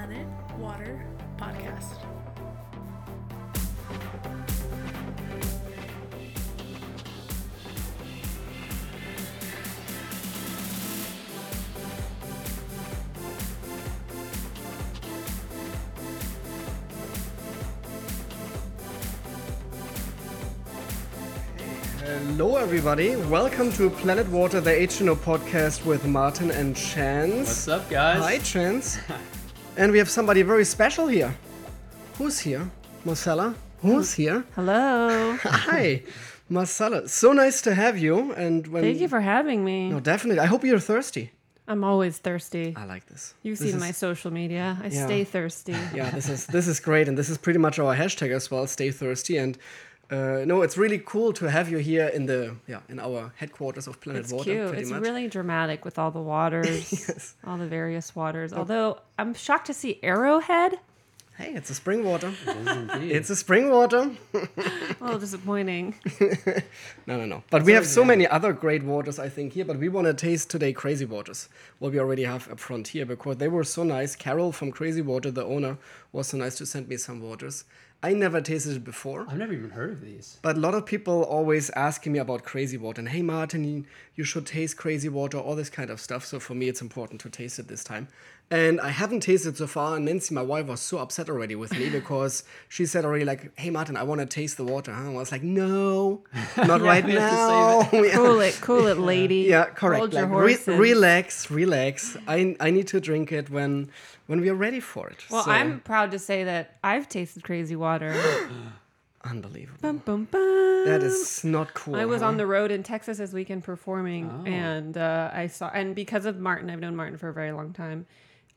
Planet Water Podcast. Hello, everybody. Welcome to Planet Water, the H&O podcast with Martin and Chance. What's up, guys? Hi, Chance. and we have somebody very special here. Who's here? Marcella? Who's here? Hello. Hi, Marcella. So nice to have you. And when Thank you for having me. no, definitely. I hope you're thirsty. I'm always thirsty. I like this. You've This seen is- my social media. I Yeah. stay thirsty. yeah this is this is great and this is pretty much our hashtag as well stay thirsty and uh, no it's really cool to have you here in the yeah in our headquarters of planet It's water cute. pretty It's much really dramatic with all the waters, all the various waters. Although I'm shocked to see Arrowhead. hey it's a spring water It is indeed. it's a spring water A little disappointing. no no no but we have so many other great waters i think here but we want to taste today crazy waters what we already have up front here because they were so nice carol from crazy water the owner was so nice to send me some waters i never tasted it before I've never even heard of these. But a lot of people always asking me about crazy water and hey Martin, you, should taste crazy water, all this kind of stuff. So for me, it's important to taste it this time. And I haven't tasted so far. And Nancy, my wife, was so upset already with me because she said already like, hey Martin, I want to taste the water. Huh? And I was like, no, not right we have to now. Yeah. Cool it, cool it, lady. Yeah, correct. Hold your Like, re- relax, relax. I, I need to drink it when when we are ready for it. Well, So, I'm proud to say that I've tasted crazy water. unbelievable. bum, bum, bum. That is not cool. I was huh? on the road in Texas this weekend performing, Oh. and uh, I saw, and because of Martin, I've known Martin for a very long time.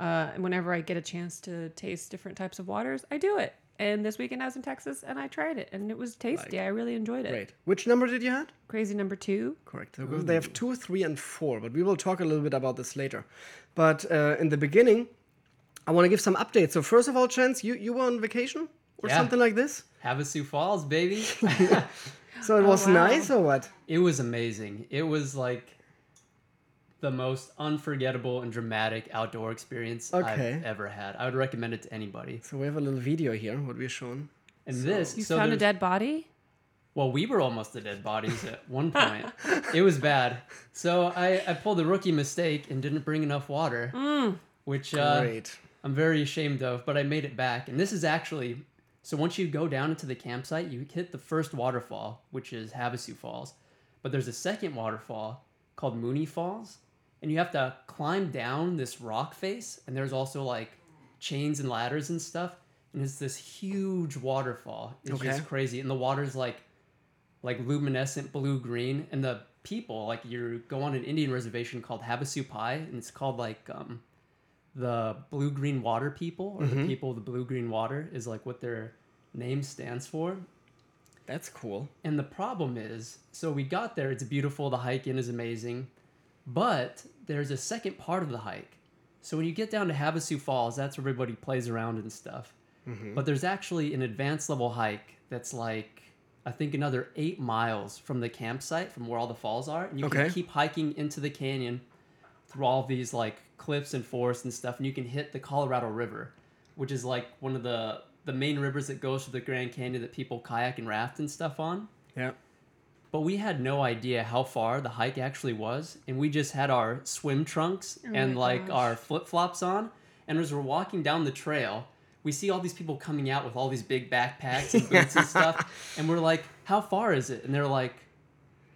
Uh, and whenever I get a chance to taste different types of waters, I do it. And this weekend I was in Texas and I tried it, and it was tasty. I really enjoyed it. Great. Which number did you have? Crazy number two. Correct. Because They have two, three, and four, but we will talk a little bit about this later. But uh, in the beginning, I want to give some updates. So first of all, Chance, you, you were on vacation or Yeah. something like this? Havasu Falls, baby. So it was wow. nice or what? it was amazing. It was like the most unforgettable and dramatic outdoor experience Okay. I've ever had. I would recommend it to anybody. So we have a little video here, what we're shown. And this, You so found a dead body. Well, we were almost the dead bodies at one point. it was bad. So I, I pulled a rookie mistake and didn't bring enough water, which uh, Great. I'm very ashamed of, but I made it back. And this is actually so once you go down into the campsite, you hit the first waterfall, which is Havasu Falls. But there's a second waterfall called Mooney Falls, and you have to climb down this rock face, and there's also like chains and ladders and stuff. And it's this huge waterfall. It's Okay. just crazy. And the water's like like luminescent blue green. And the people, like you go on an Indian reservation called Havasupai, and it's called like um the blue green water people or the people of the blue green water is like what their name stands for. That's cool. And the problem is, so we got there, it's beautiful, the hike in is amazing, but there's a second part of the hike. So when you get down to Havasu Falls, that's where everybody plays around and stuff. Mm-hmm. But there's actually an advanced level hike that's like, I think another eight miles from the campsite, from where all the falls are. And you Okay. can keep hiking into the canyon through all these like cliffs and forests and stuff, and you can hit the Colorado River, which is like one of the the main rivers that goes to the Grand Canyon that people kayak and raft and stuff on. Yeah. But we had no idea how far the hike actually was, and we just had our swim trunks and like gosh. our flip flops on. And as we're walking down the trail, we see all these people coming out with all these big backpacks and boots and stuff, and we're like, "How far is it?" And they're like,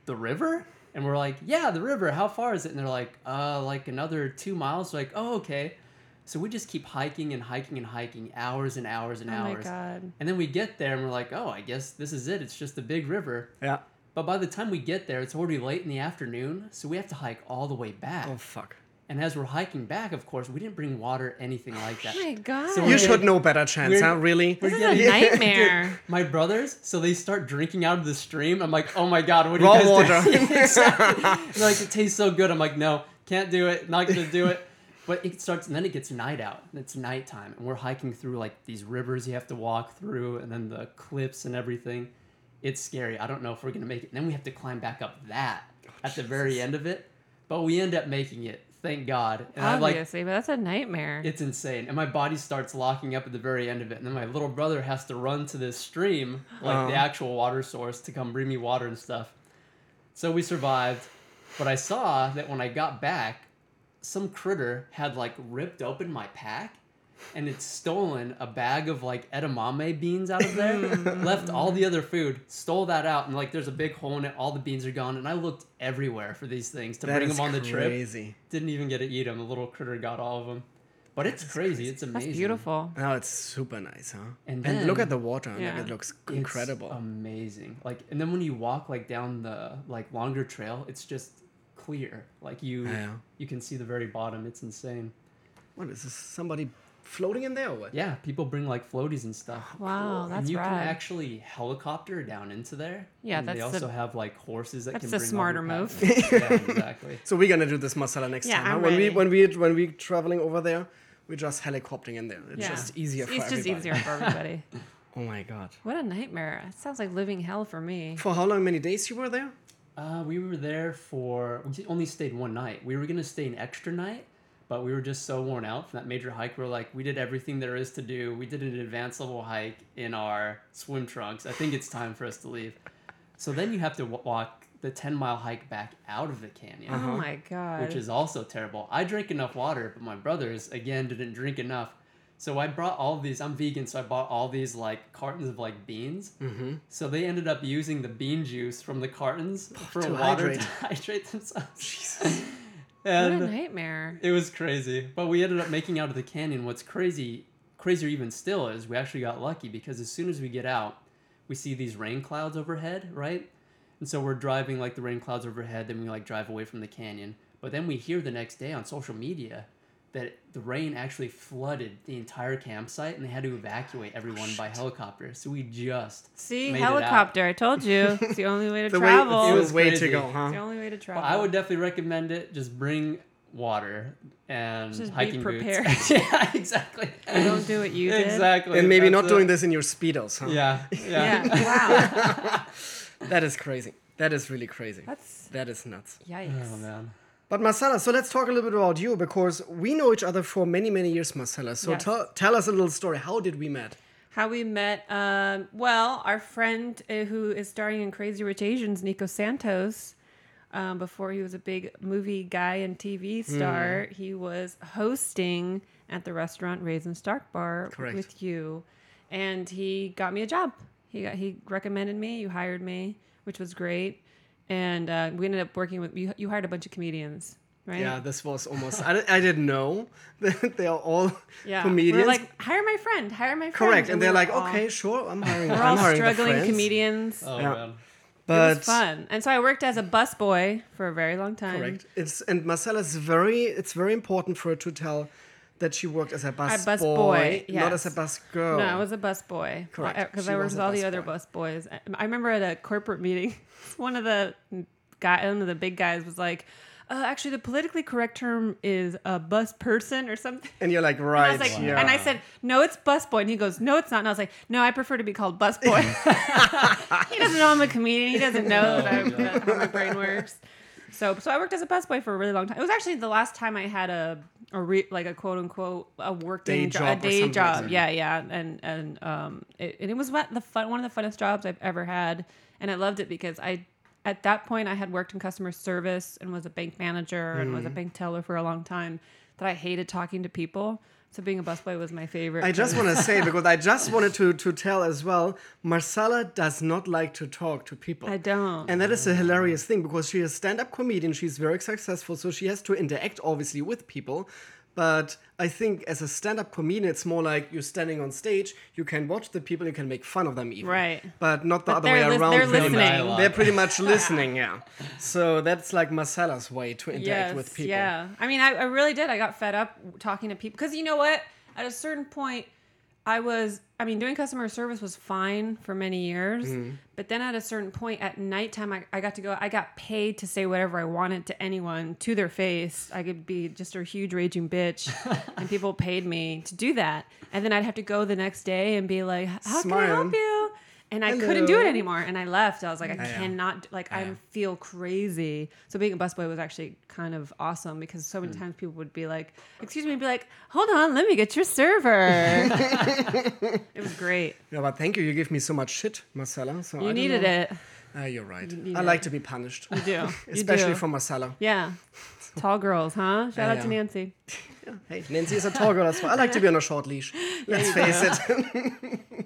"The river." And we're like, "Yeah, the river. How far is it?" And they're like, "Uh, like another two miles." We're like, "Oh, okay." So we just keep hiking and hiking and hiking, hours and hours and Oh my hours. god. And then we get there and we're like, "Oh, I guess this is it. It's just a big river." Yeah. But by the time we get there, it's already late in the afternoon, so we have to hike all the way back. Oh, fuck. And as we're hiking back, of course, we didn't bring water, anything like that. Oh my god. So You we're should know better, Chance, we're- huh? Really? this is getting- a nightmare. My brothers, so they start drinking out of the stream. I'm like, oh my god, what do Raw you guys water. do? exactly. They're like, it tastes so good. I'm like, no, can't do it. Not gonna do it. But it starts, and then it gets night out. And it's nighttime, and we're hiking through like these rivers you have to walk through, and then the cliffs and everything. It's scary. I don't know if we're gonna make it. And then we have to climb back up that oh, at the very end of it. But we end up making it. thank God. And I like Obviously, but that's a nightmare. it's insane. And my body starts locking up at the very end of it. And then my little brother has to run to this stream, like the Oh. actual water source, to come bring me water and stuff. So we survived. But I saw that when I got back, some critter had like ripped open my pack and it's stolen a bag of like edamame beans out of there, left all the other food, stole that out, and like there's a big hole in it. All the beans are gone, and I looked everywhere for these things to That bring them on the trip. Didn't even get to eat them. The little critter got all of them. But it's crazy. It's amazing. that's amazing. beautiful. No, it's super nice, huh? And look at the water. Like, Yeah. it looks It's incredible. amazing. Like, and then when you walk like down the like longer trail, it's just clear. Like you, Yeah. you can see the very bottom. It's insane. what is this? Somebody floating in there or what? Yeah, people bring like floaties and stuff. Wow, and that's you rad. can actually helicopter down into there. Yeah, and they that's the- also have like horses that that's can the bring smarter all your move. packs. yeah, exactly. So we're gonna do this Marcella next Yeah, time. huh? I'm when ready. we when we when we traveling over there, we're just helicoptering in there. It's Yeah. just easier for It's just everybody. easier for everybody. Oh my god. what a nightmare. It sounds like living hell for me. For how long? Many days you were there? Uh, we were there for we only stayed one night. We were gonna stay an extra night, but we were just so worn out from that major hike. We are like, we did everything there is to do. We did an advanced level hike in our swim trunks. I think it's time for us to leave. So then you have to w- walk the ten mile hike back out of the canyon, Uh-huh. Oh my god. which is also terrible. I drank enough water, but my brothers again didn't drink enough. So I brought all these. I'm vegan, so I bought all these like cartons of like beans. Mm-hmm. So they ended up using the bean juice from the cartons for to water hydrate. to hydrate themselves. Jesus. What a nightmare. it was crazy. But we ended up making out of the canyon. What's crazy, crazier even still, is we actually got lucky because as soon as we get out, we see these rain clouds overhead, right? And so we're driving like the rain clouds overhead, then we like drive away from the canyon. But then we hear the next day on social media that the rain actually flooded the entire campsite and they had to evacuate oh, everyone by helicopter. So we just See, made it out. helicopter. I told you. It's the only way to The travel. way, It the was way crazy. to go, It's the only way to travel. Well, I would definitely recommend it. Just bring water and Just be hiking prepared. boots. yeah, exactly. Don't do what you did. Exactly. And maybe That's not it. doing this in your speedos, huh? Yeah, yeah. Yeah. Wow. That is crazy. That is really crazy. That's That is nuts. yikes. Oh man. But Marcella, so let's talk a little bit about you because we know each other for many, many years, Marcella. So Yes. tell tell us a little story. How did we met? How we met? Um, well, our friend uh, who is starring in Crazy Rich Asians, Nico Santos. Um, before he was a big movie guy and TV Hmm. star, he was hosting at the restaurant Ray's and Stark Bar Correct. with you, and he got me a job. He got he recommended me. You hired me, which was great, and uh, we ended up working with you. You hired a bunch of comedians, right? Yeah, this was almost. I, I didn't know that they are all Yeah. comedians. We're like, hire my friend, hire my friend. Correct, and we they're were like, all- okay, sure, I'm hiring. We're I'm all hiring struggling comedians. Oh Yeah. man. But it was fun, and so I worked as a busboy for a very long time. correct. It's and Marcella is very. It's very important for her to tell that she worked as a bus, bus boy, boy, not as a bus girl. No, I was a busboy. Correct. Because I worked was with a all the busboy. other bus boys. I remember at a corporate meeting, one of the guy, one of the big guys was like, uh, "Actually, the politically correct term is a bus person or something." and you're like, And right, I was like, yeah. and I said, "No, it's bus boy. And he goes, "No, it's not." And I was like, "No, I prefer to be called bus boy. he doesn't know I'm a comedian. He doesn't know that, I'm, that how my brain works. So, so I worked as a busboy for a really long time. It was actually the last time I had a a re, like a quote unquote a working Day jo- job a day job. that. yeah, yeah, and and um, it, and it was what the fun one of the funnest jobs I've ever had, and I loved it because I. At that point, I had worked in customer service and was a bank manager and Mm. was a bank teller for a long time. That I hated talking to people, so being a busboy was my favorite. I just want to say because I just wanted to to tell as well. Marcella does not like to talk to people. I don't. And that is a hilarious thing because she is a stand-up comedian. She's very successful, so she has to interact obviously with people. But I think as a stand-up comedian, it's more like you're standing on stage. You can watch the people. You can make fun of them even. Right. But not the But other way they're around. they're listening. Dialogue. They're pretty much listening. yeah. So that's like Marcella's way to interact with people. Yeah. I mean, I, I really did. I got fed up talking to people because you know what? At a certain point, I was, I mean, doing customer service was fine for many years. Mm-hmm. But then at a certain point at nighttime, I, I got to go, I got paid to say whatever I wanted to anyone to their face. I could be just a huge raging bitch. and people paid me to do that. And then I'd have to go the next day and be like, how can I help you? And I couldn't do it anymore. And I left. I was like, I Yeah. cannot, like, I Yeah. feel crazy. So being a busboy was actually kind of awesome because so many times people would be like, excuse me, be like, hold on, let me get your server. it was great. Yeah, but thank you. You give me so much shit, Marcella. So I You don't needed it. Ah, you're right. You I need like it. to be punished, You do. You especially do. from Marcella. Yeah. Tall girls, huh? Shout out to yeah. Nancy. Hey, Nancy is a tall girl as well. I like to be on a short leash. Let's face it.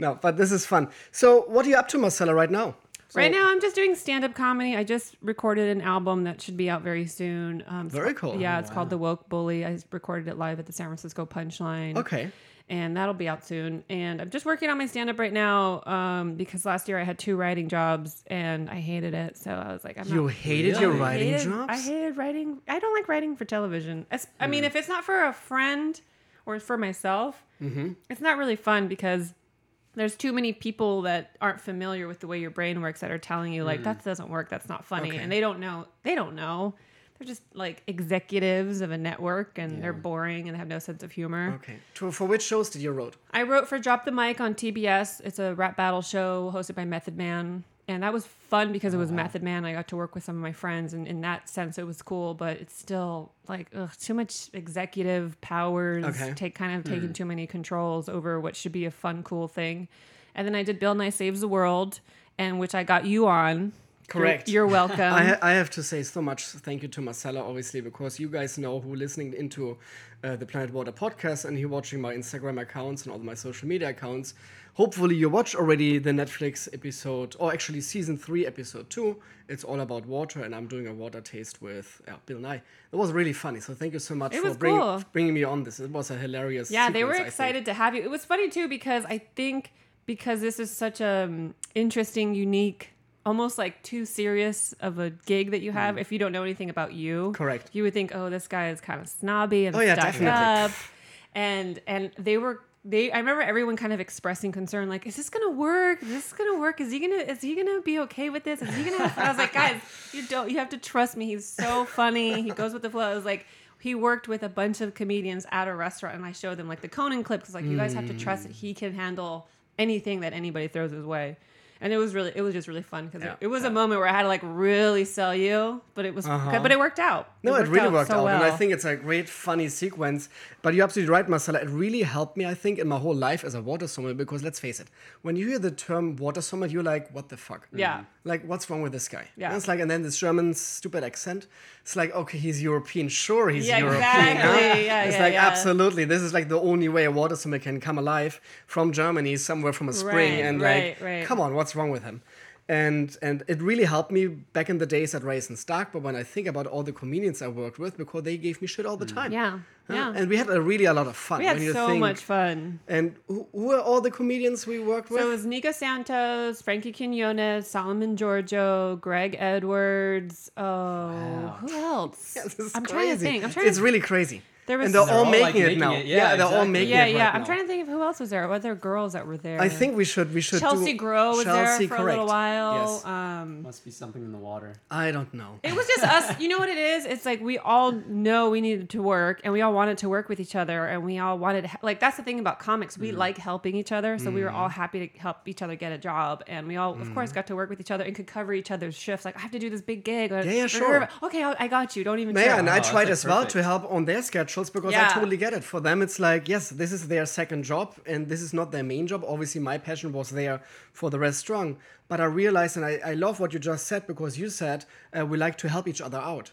No, but this is fun. So, what are you up to, Marcella, right now? right now, I'm just doing stand up comedy. I just recorded an album that should be out very soon. Um, Very called- cool. Yeah, it's called The Woke Bully. I recorded it live at the San Francisco Punchline. Okay. and that'll be out soon. And I'm just working on my stand up right now um, because last year I had two writing jobs and I hated it. So I was like, I'm You not. hated Really? your I writing hated, jobs? I hated writing. I don't like writing for television. It's- I mean, if it's not for a friend or for myself, it's not really fun because there's too many people that aren't familiar with the way your brain works that are telling you like mm. that doesn't work that's not funny Okay. and they don't know they don't know they're just like executives of a network and they're boring and they have no sense of humor Okay. For which shows did you wrote? I wrote for Drop the Mic on TBS. It's a rap battle show hosted by Method Man. And that was fun because it was Method Man. I got to work with some of my friends, and in that sense, it was cool. But it's still like ugh, too much executive powers, Okay. take kind of Hmm. taking too many controls over what should be a fun, cool thing. And then I did Bill Nye Saves the World, and which I got you on. You're- Correct. You're, welcome. I, ha- I have to say so much thank you to Marcella, obviously, because you guys know who listening into uh, the Planet Water podcast and you watching my Instagram accounts and all my social media accounts. Hopefully, you watched already the Netflix episode, or actually season three, episode two. It's all about water, and I'm doing a water taste with uh, Bill Nye. It was really funny, so thank you so much It for bring, cool. bringing me on this. It was a hilarious. Yeah, they were sequence, I think. excited to have you. It was funny too because I think because this is such a um, interesting, unique, almost like too serious of a gig that you have. Mm. If you don't know anything about you. Correct. you would think, oh, this guy is kind of snobby and Oh, yeah, stuck definitely. up. And and they were they. I remember everyone kind of expressing concern, like, is this gonna work? Is this gonna work? Is he gonna is he gonna be okay with this? Is he gonna? I was like, guys, you don't. You have to trust me. He's so funny. He goes with the flow. I was like. He worked with a bunch of comedians at a restaurant, and I showed them like the Conan clip because like you guys have to trust that he can handle anything that anybody throws his way, and it was really it was just really fun because Yeah, it, it was a moment where I had to like really sell you, but it was uh-huh. but it worked out. No, it, really worked so out, and I think it's a great, funny sequence. But you're absolutely right, Marcella. It really helped me, I think, in my whole life as a water sommelier. Because let's face it, when you hear the term water sommelier, you're like, "What the fuck?" Yeah. Mm-hmm. Like, what's wrong with this guy? Yeah. And it's like, and then this German stupid accent. It's like, okay, he's European. Sure, he's Yeah, European. exactly. huh? Yeah, it's yeah, like yeah. absolutely. This is like the only way a water sommelier can come alive from Germany, somewhere from a spring, Right, and right, like, right. come on, what's wrong with him? And and it really helped me back in the days at Ray's and Stark. But when I think about all the comedians I worked with, because they gave me shit all the mm. time. Yeah, Huh? yeah. And we had a really a lot of fun. we had when you so think- much fun. And who, who are all the comedians we worked with? So it was Nico Santos, Frankie Quinones, Solomon Georgio, Greg Edwards. Oh, who else? Yeah, this is I'm trying to think. I'm trying it's to. really crazy. There was- and they're They're all all, making like, it making now. it. Yeah, Yeah, they're all making yeah, it. yeah. right I'm now. trying to think of who else was there. What other girls that were there? I think we should we should Chelsea do Grow was Chelsea, there for a little while. Yes. Um, Must be something in the water. I don't know. It was just us. You know what it is? It's like we all know we needed to work, and we all wanted to work with each other, and we all wanted to, like that's the thing about comics. Mm. We like helping each other, so we were all happy to help each other get a job, and we all, of Mm. course, got to work with each other and could cover each other's shifts. Like I have to do this big gig. Yeah, yeah, sure. Okay, I'll, got you. Don't even. Yeah, and I tried as well to help on their because I totally get it. For them, it's like, yes, this is their second job and this is not their main job. Obviously, my passion was there for the restaurant. But I realized, and I, I love what you just said because you said uh, we like to help each other out.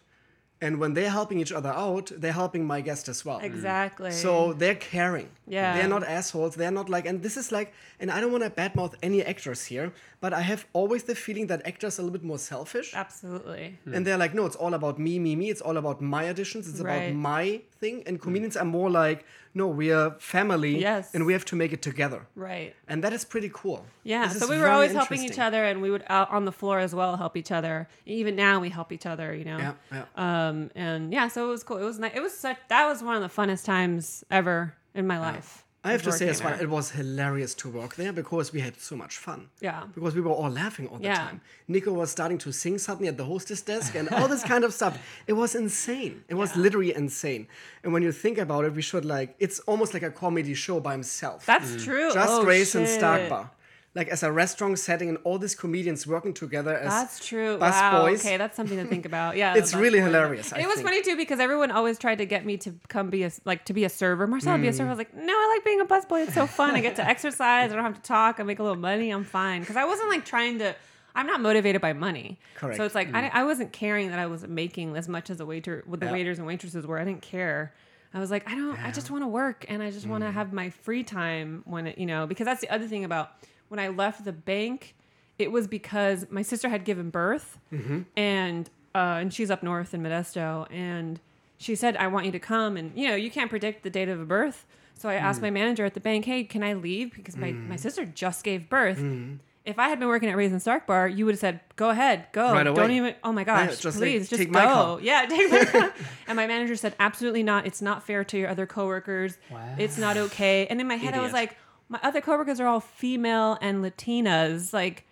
And when they're helping each other out, they're helping my guest as well. Mm. exactly. So they're caring. Yeah. They're not assholes. They're not like, and this is like, and I don't want to badmouth any actors here, but I have always the feeling that actors are a little bit more selfish. absolutely. And they're like, no, it's all about me, me, me. It's all about my auditions. It's about my thing. And mm. comedians are more like, no, we are family. Yes. And we have to make it together. Right. And that is pretty cool. Yeah, This so we were always helping each other, and we would out on the floor as well help each other. Even now, we help each other. You know. Yeah, yeah. Um, and yeah, so it was cool. It was nice. It was such. That was one of the funnest times ever in my life. I have to say as well, it was hilarious to work there because we had so much fun. Yeah. Because we were all laughing all the Yeah. time. Nico was starting to sing suddenly at the hostess desk and all this kind of stuff. It was insane. It was Yeah. literally insane. And when you think about it, we should like, it's almost like a comedy show by himself. That's mm. true. Just oh, Ray's and shit. Stark Bar. Like as a restaurant setting and all these comedians working together as That's true. bus wow. boys. Okay, that's something to think about. Yeah, It's really boys. hilarious, I it was think. funny too because everyone always tried to get me to come be a like to be a server. Marcel, be a Mm. server. I was like, no, I like being a busboy. It's so fun. I get to exercise. I don't have to talk. I make a little money. I'm fine because I wasn't like trying to. I'm not motivated by money. Correct. So it's like I, I wasn't caring that I wasn't making as much as a waiter, with the Yeah. waiters and waitresses were. I didn't care. I was like, I don't. I just want to work and I just want Mm. to have my free time when it, you know, because that's the other thing about when I left the bank. It was because my sister had given birth, Mm-hmm. and uh, and she's up north in Modesto, and she said, "I want you to come." And you know, you can't predict the date of a birth, so I Mm. asked my manager at the bank, "Hey, can I leave?" Because my my sister just gave birth. Mm. If I had been working at Ray's and Stark Bar, you would have said, "Go ahead, go. Right Don't even. Oh my gosh, just, like, please, just take go. my car." Yeah, take my and my manager said, "Absolutely not. It's not fair to your other coworkers. Wow. It's not okay." And in my head, I was like, "My other coworkers are all female and Latinas. Like,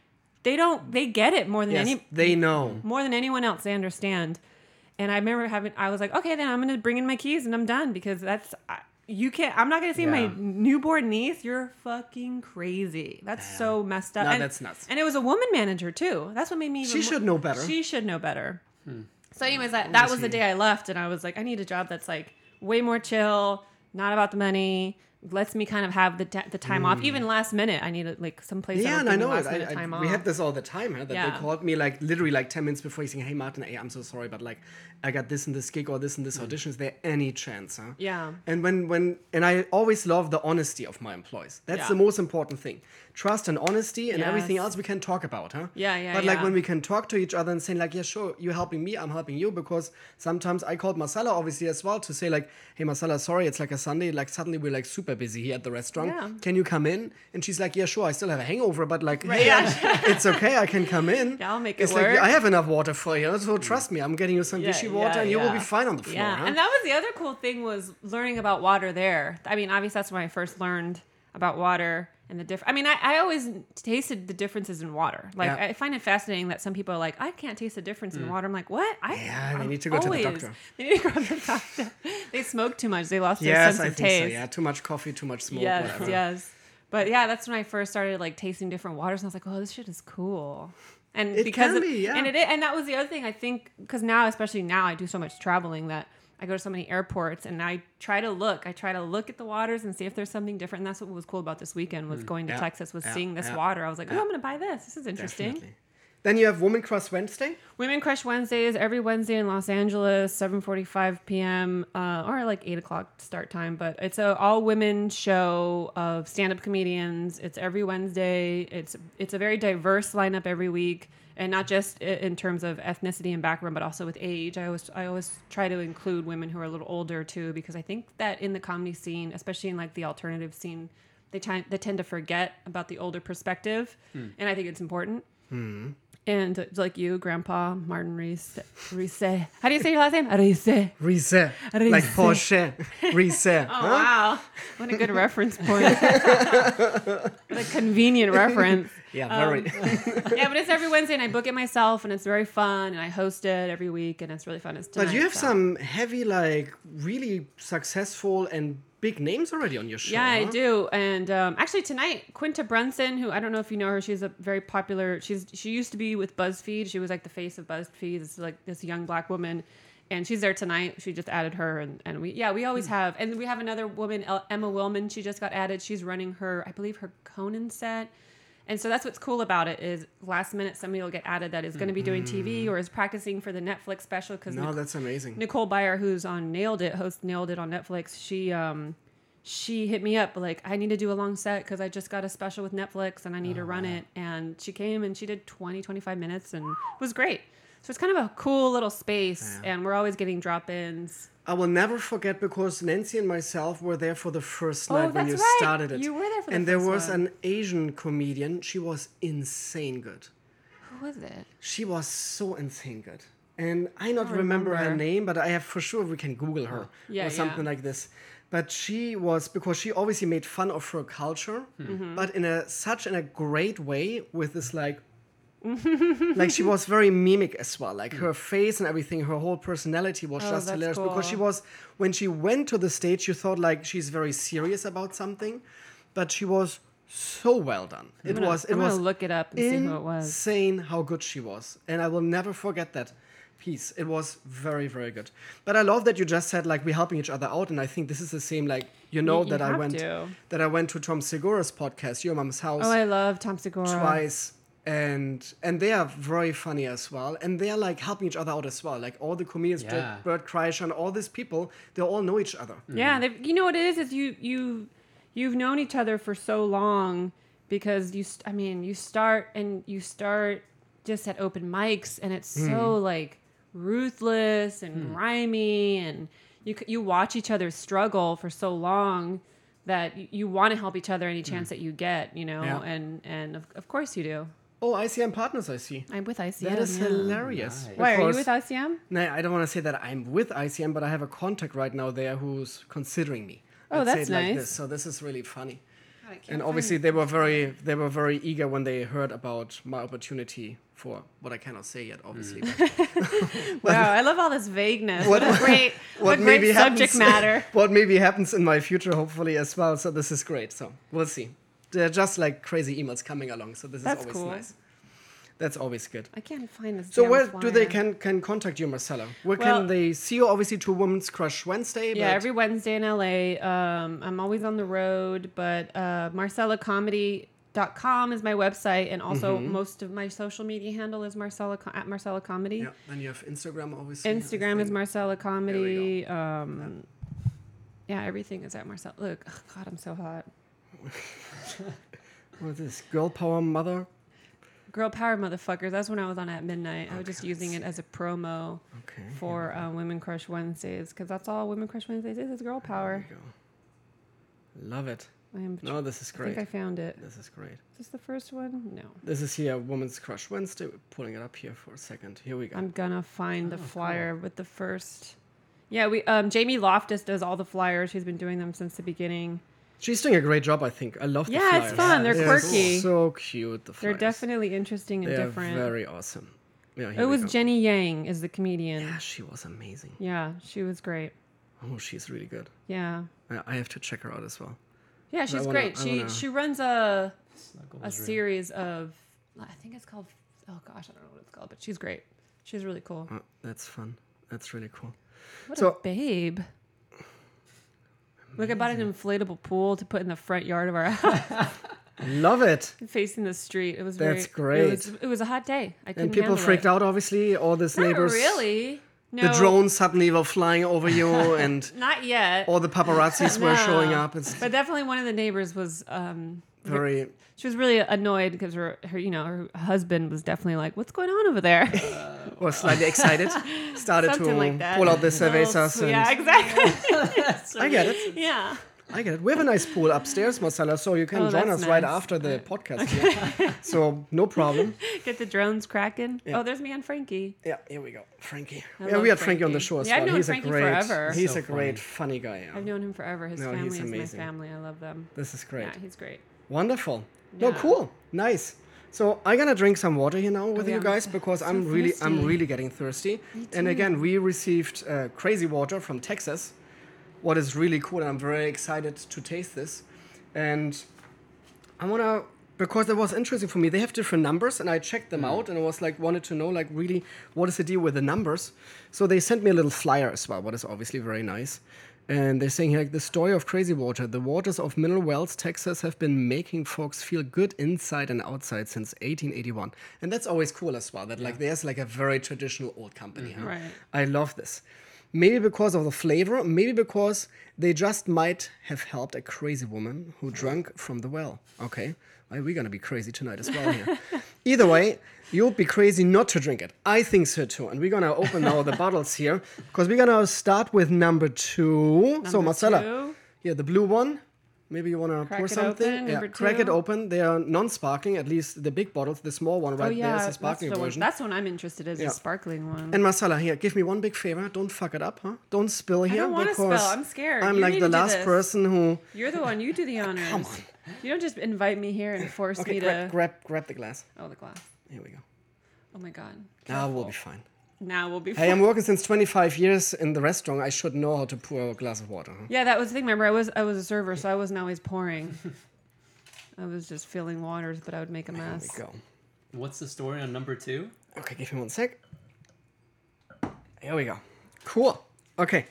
they don't. They get it more than Yes, any they know. more than anyone else. They understand." And I remember having, I was like, "Okay, then I'm gonna bring in my keys and I'm done because that's you can't. I'm not gonna see my newborn niece. You're fucking crazy. That's so messed up. No, and, that's nuts. And it was a woman manager too. That's what made me. She should know better. She should know better. Hmm. So, anyways, that was the day I left, and I was like, I need a job that's like way more chill, not about the money, lets me kind of have the, t- the time off. Even last minute, I needed like some place. Hmm. Yeah, and I know last minute I, I, time we off. had this all the time, huh? That Yeah. they called me like literally like 10 minutes before saying, Hey, Martin, hey, I'm so sorry, but like I got this and this gig or this and this audition. Is there any chance? Huh? Yeah. And when, when, and I always love the honesty of my employees. That's Yeah. the most important thing. Trust and honesty and everything else we can talk about, huh? Yeah, yeah, But like when we can talk to each other and saying like, yeah, sure, you're helping me, I'm helping you, because sometimes I called Marcella obviously as well to say like, hey, Marcella, sorry, it's like a Sunday, like suddenly we're like super busy here at the restaurant. Yeah. Can you come in? And she's like, yeah, sure, I still have a hangover, but like, hey, Yeah. It's okay, I can come in. Yeah, I'll make it it's like work. I have enough water for you, so trust me, I'm getting you some Yeah, Vichy water, yeah, and you will be fine on the floor. Yeah, huh? and that was the other cool thing was learning about water there. I mean, obviously that's when I first learned about water and the different. I mean, I, I always tasted the differences in water. Like Yeah. I find it fascinating that some people are like, I can't taste the difference in water. I'm like, what? I, Mm. Yeah, they I'm need to go to the always- doctor. They need to go to the doctor. they smoke too much. They lost their yes, sense I of think taste. so. Yeah, too much coffee, too much smoke, yes, whatever. yes. But yeah, that's when I first started like tasting different waters, and I was like, "Oh, this shit is cool." And It because can of, be, yeah. and it is, and that was the other thing I think because now, especially now, I do so much traveling that I go to so many airports, and I try to look. I try to look at the waters and see if there's something different. And that's what was cool about this weekend was going to Mm, yeah, Texas, was yeah, seeing this yeah, water. I was like, "Oh. I'm gonna buy this. This is interesting." Definitely. Then you have Woman Crush Wednesday. Women Crush Wednesdays every Wednesday in Los Angeles, 7:45 p.m. Uh, or like eight o'clock start time. But it's a all women show of stand-up comedians. It's every Wednesday. It's it's a very diverse lineup every week, and not just in terms of ethnicity and background, but also with age. I always I always try to include women who are a little older too, because I think that in the comedy scene, especially in like the alternative scene, they tend they tend to forget about the older perspective, hmm. and I think it's important. Hmm. And like you, Grandpa Martin Riese, Riese. How do you say your last name? Riese. Rise. Rise. Like Porsche. Rise. Oh wow, what a good reference point. what a convenient reference. Yeah, Um, very. Yeah, but it's every Wednesday, and I book it myself, and it's very fun, and I host it every week, and it's really fun. It's but you have so. some heavy, like, really successful and big names already on your show. Yeah, I do. And um, actually tonight, Quinta Brunson, who I don't know if you know her, she's a very popular. She's she used to be with BuzzFeed. She was like the face of BuzzFeed. It's like this young black woman, and she's there tonight. She just added her, and and we yeah we Hmm. always have, and we have another woman, Emma Willmann. She just got added. She's running her, I believe her Conan set. And so that's what's cool about it is last minute somebody will get added that is going to be doing TV or is practicing for the Netflix special because. No, that's amazing. Nicole Byer, who's on Nailed It, host Nailed It on Netflix, she um she hit me up like I need to do a long set because I just got a special with Netflix and I need to run it. And she came and she did 20, 25 minutes and it was great. So it's kind of a cool little space and we're always getting drop ins. I will never forget because Nancy and myself were there for the first Oh, night when you right. started it. You were there for the And there was one. an Asian comedian. She was insane good. Who was it? She was so insane good. And I not don't remember, her name, but I have for sure we can Google her Yeah, or something yeah. like this. But she was because she obviously made fun of her culture, Mm-hmm. but in a such in a great way with this like like she was very mimic as well. Like her face and everything, her whole personality was Oh, just hilarious because she was when she went to the stage, you thought like she's very serious about something, but she was so well done. It I'm gonna- was. It I'm was look it up and see who it was. insane how good she was, and I will never forget that piece. It was very, very good. But I love that you just said like we're helping each other out, and I think this is the same. Like you know you that I went to. that I went to Tom Segura's podcast, Your Mom's House, Oh, I love Tom Segura. twice. And and they are very funny as well, and they are like helping each other out as well. Like all the comedians, Yeah. Bert Kreischer, and all these people, they all know each other. Mm-hmm. Yeah, you know what it is is you you you've known each other for so long because you st- I mean you start and you start just at open mics and it's hmm. so like ruthless and hmm. grimy and you you watch each other struggle for so long that you, you want to help each other any hmm. chance that you get you know Yeah. and and of, of course you do. Oh, ICM partners, I see. I'm with ICM. That is yeah. hilarious. Nice. Why are you with ICM? No, I don't want to say that I'm with ICM, but I have a contact right now there who's considering me. Oh, Let's say that's it like nice. this. So this is really funny. I And obviously they were very they were very eager when they heard about my opportunity for what I cannot say yet, obviously. Mm. but wow, I love all this vagueness. What, a great, what, great maybe subject happens- matter. what maybe happens in my future, hopefully as well. So this is great. So we'll see. They're just like crazy emails coming along. So this That's is always cool. nice. That's always good. I can't find this. So where do they can can contact you, Marcella? Where Well- can they see you? Obviously to Women's Crush Wednesday. Yeah, every Wednesday in LA. Um, I'm always on the road, but uh, MarcellaComedy.com is my website, and also most of my social media handle is Marcella Co- at Marcella Comedy. yeah. Then you have Instagram, obviously. Instagram is. Marcella Comedy. Um, yeah, everything is at Marcella. Look, oh God, I'm so hot. What is this? Girl Power Mother. Girl power, motherfuckers. That's when I was on at midnight. I was just using it as a promo Okay. for uh, Women Crush Wednesdays because that's all Women Crush Wednesdays is. is girl power. There. Love it. I am. No, this is great. I think. I found it. This is great. Is this the first one? No. This is here, Women's Crush Wednesday. We're pulling it up here for a second. Here we go. I'm gonna find Oh, the flyer with the first. Yeah, we um Jamie Loftus does all the flyers. She's been doing them since the beginning. She's doing a great job, I think. I love the Yeah, it's fun. They're They're quirky. So cute. The They're definitely interesting and They are different. very awesome. Yeah, it was go. Jenny Yang is the comedian. Yeah, she was amazing. Yeah, she was great. Oh, she's really good. Yeah. I I have to check her out as well. Yeah, she's wanna- great. She wanna- she runs a Snuggle a is real. series of I think it's called oh gosh, I don't know what it's called, but she's great. She's really cool. Oh, that's fun. That's really cool. What So- a babe. Look, I bought an inflatable pool to put in the front yard of our house, Love it. facing the street. It was That's very, It was, great. it was a hot day. I couldn't And people handle freaked it. out, obviously. All these Not neighbors. really. No, The drones suddenly were flying over you, and Not yet. all the paparazzis were showing up. It's But definitely one of the neighbors was um very. she was really annoyed because her, her you know her husband was definitely like what's going on over there or slightly excited. Started to like pull out the cervezas. And yeah exactly I get it. yeah I get it. We have a nice pool upstairs, Marcella, so you can Oh, join us right after the podcast. Here. so no problem. get the drones cracking Yeah. oh there's me and Frankie Yeah, here we go, Frankie. I yeah, we had Frankie on the show as Yeah, I've well. known He's Frankie a great, forever. he's So a great, funny guy. Yeah. I've known him forever his No, family is my family I love them This is great. yeah he's great Wonderful. No, cool. Nice. So I'm gonna drink some water here now with Oh, yeah, you I'm guys because so I'm really, I'm really getting thirsty. And again, we received uh, crazy water from Texas. What is really cool, and I'm very excited to taste this. And I wanna because it was interesting for me. They have different numbers, and I checked them out, and I was like wanted to know like really what is the deal with the numbers. So they sent me a little flyer as well, what is obviously very nice. And they're saying here, like the story of Crazy Water. The waters of Mineral Wells, Texas, have been making folks feel good inside and outside since 1881, and that's always cool as well. That like there's like a very traditional old company. huh? Right. I love this. Maybe because of the flavor, maybe because they just might have helped a crazy woman who drank from the well. Okay, Well, we're gonna be crazy tonight as well here. Either way, you'll be crazy not to drink it. I think so too. And we're gonna open now the bottles here because we're gonna start with number two. so Number Marcella, two. yeah, the blue one. Maybe you wanna Crack pour something. open, yeah, crack it open. They are non-sparkling, at least the big bottles. The small one right oh there yeah is the that's sparkling the one version. that's the one I'm interested in is Yeah. the sparkling one And Marcella, here, give me one big favor. Don't fuck it up, huh? Don't spill here. I don't wanna spill. because I'm scared. I'm You like the last this. person who. you're the one you do the honors Come on. you don't just invite me here and force Okay, me grab, to grab, grab the glass. oh the glass Here we go. oh my god Now we'll be fine. now we'll be Hey, I'm working since 25 years in the restaurant. I should know how to pour a glass of water. Huh? Yeah, that was the thing. Remember, I was I was a server, so I wasn't always pouring. I was just filling waters, but I would make a There mess. we go. What's the story on number two? Okay, give me one sec. Here we go. Cool. Okay.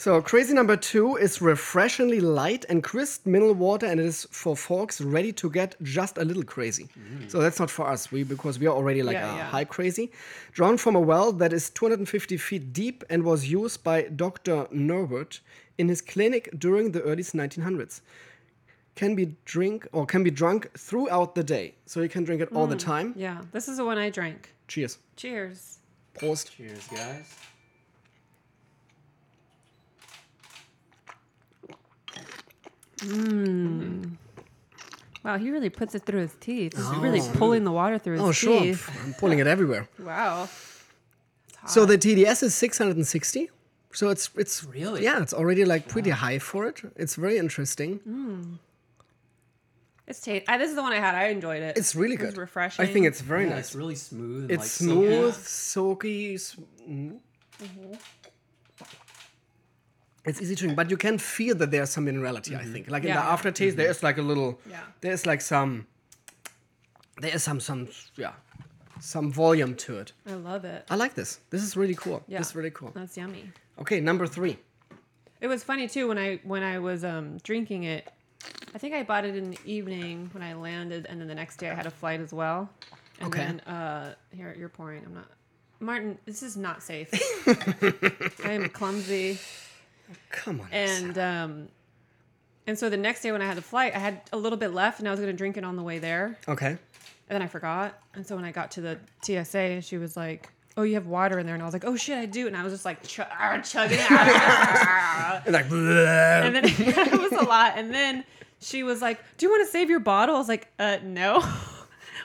So crazy number two is refreshingly light and crisp mineral water, and it is for folks ready to get just a little crazy. Mm-hmm. So that's not for us, we because we are already like Yeah, a yeah. high crazy. Drawn from a well that is 250 feet deep and was used by Dr. Norwood in his clinic during the early 1900s. Can be drink or can be drunk throughout the day, so you can drink it all the mm, time. Yeah, this is the one I drank. Cheers. Cheers. Prost. Cheers, guys. Wow, he really puts it through his teeth. He's really pulling the water through his Oh, sure. teeth. I'm pulling it everywhere. Wow. So the TDS is 660. So it's it's Really? yeah, it's already like pretty high for it. It's very interesting. It's taste. This is the one I had. I enjoyed it. It's really It was good. refreshing. I think it's very Yeah, nice. It's really smooth. It's like smooth, silky. silky. s- mm. It's easy to drink, but you can feel that there's some minerality. I think, like in the Yeah. aftertaste, there's like a little. Yeah. There's like some. There is some some yeah, some volume to it. I love it. I like this. This is really cool. Yeah. This is really cool. That's yummy. Okay, number three. It was funny too when I when I was um drinking it. I think I bought it in the evening when I landed, and then the next day I had a flight as well. And Okay. then uh, here you're pouring. I'm not. Martin, this is not safe. I am clumsy, Come on. and um, and so the next day when I had the flight, I had a little bit left, and I was gonna drink it on the way there, okay. and then I forgot. And so when I got to the TSA, she was like. Oh, you have water in there, and I was like, "Oh shit, I do!" And I was just like ch- ah, chugging it. And like. bleh. and then it was a lot. And then she was like, "Do you want to save your bottle?" I was like, "Uh, no."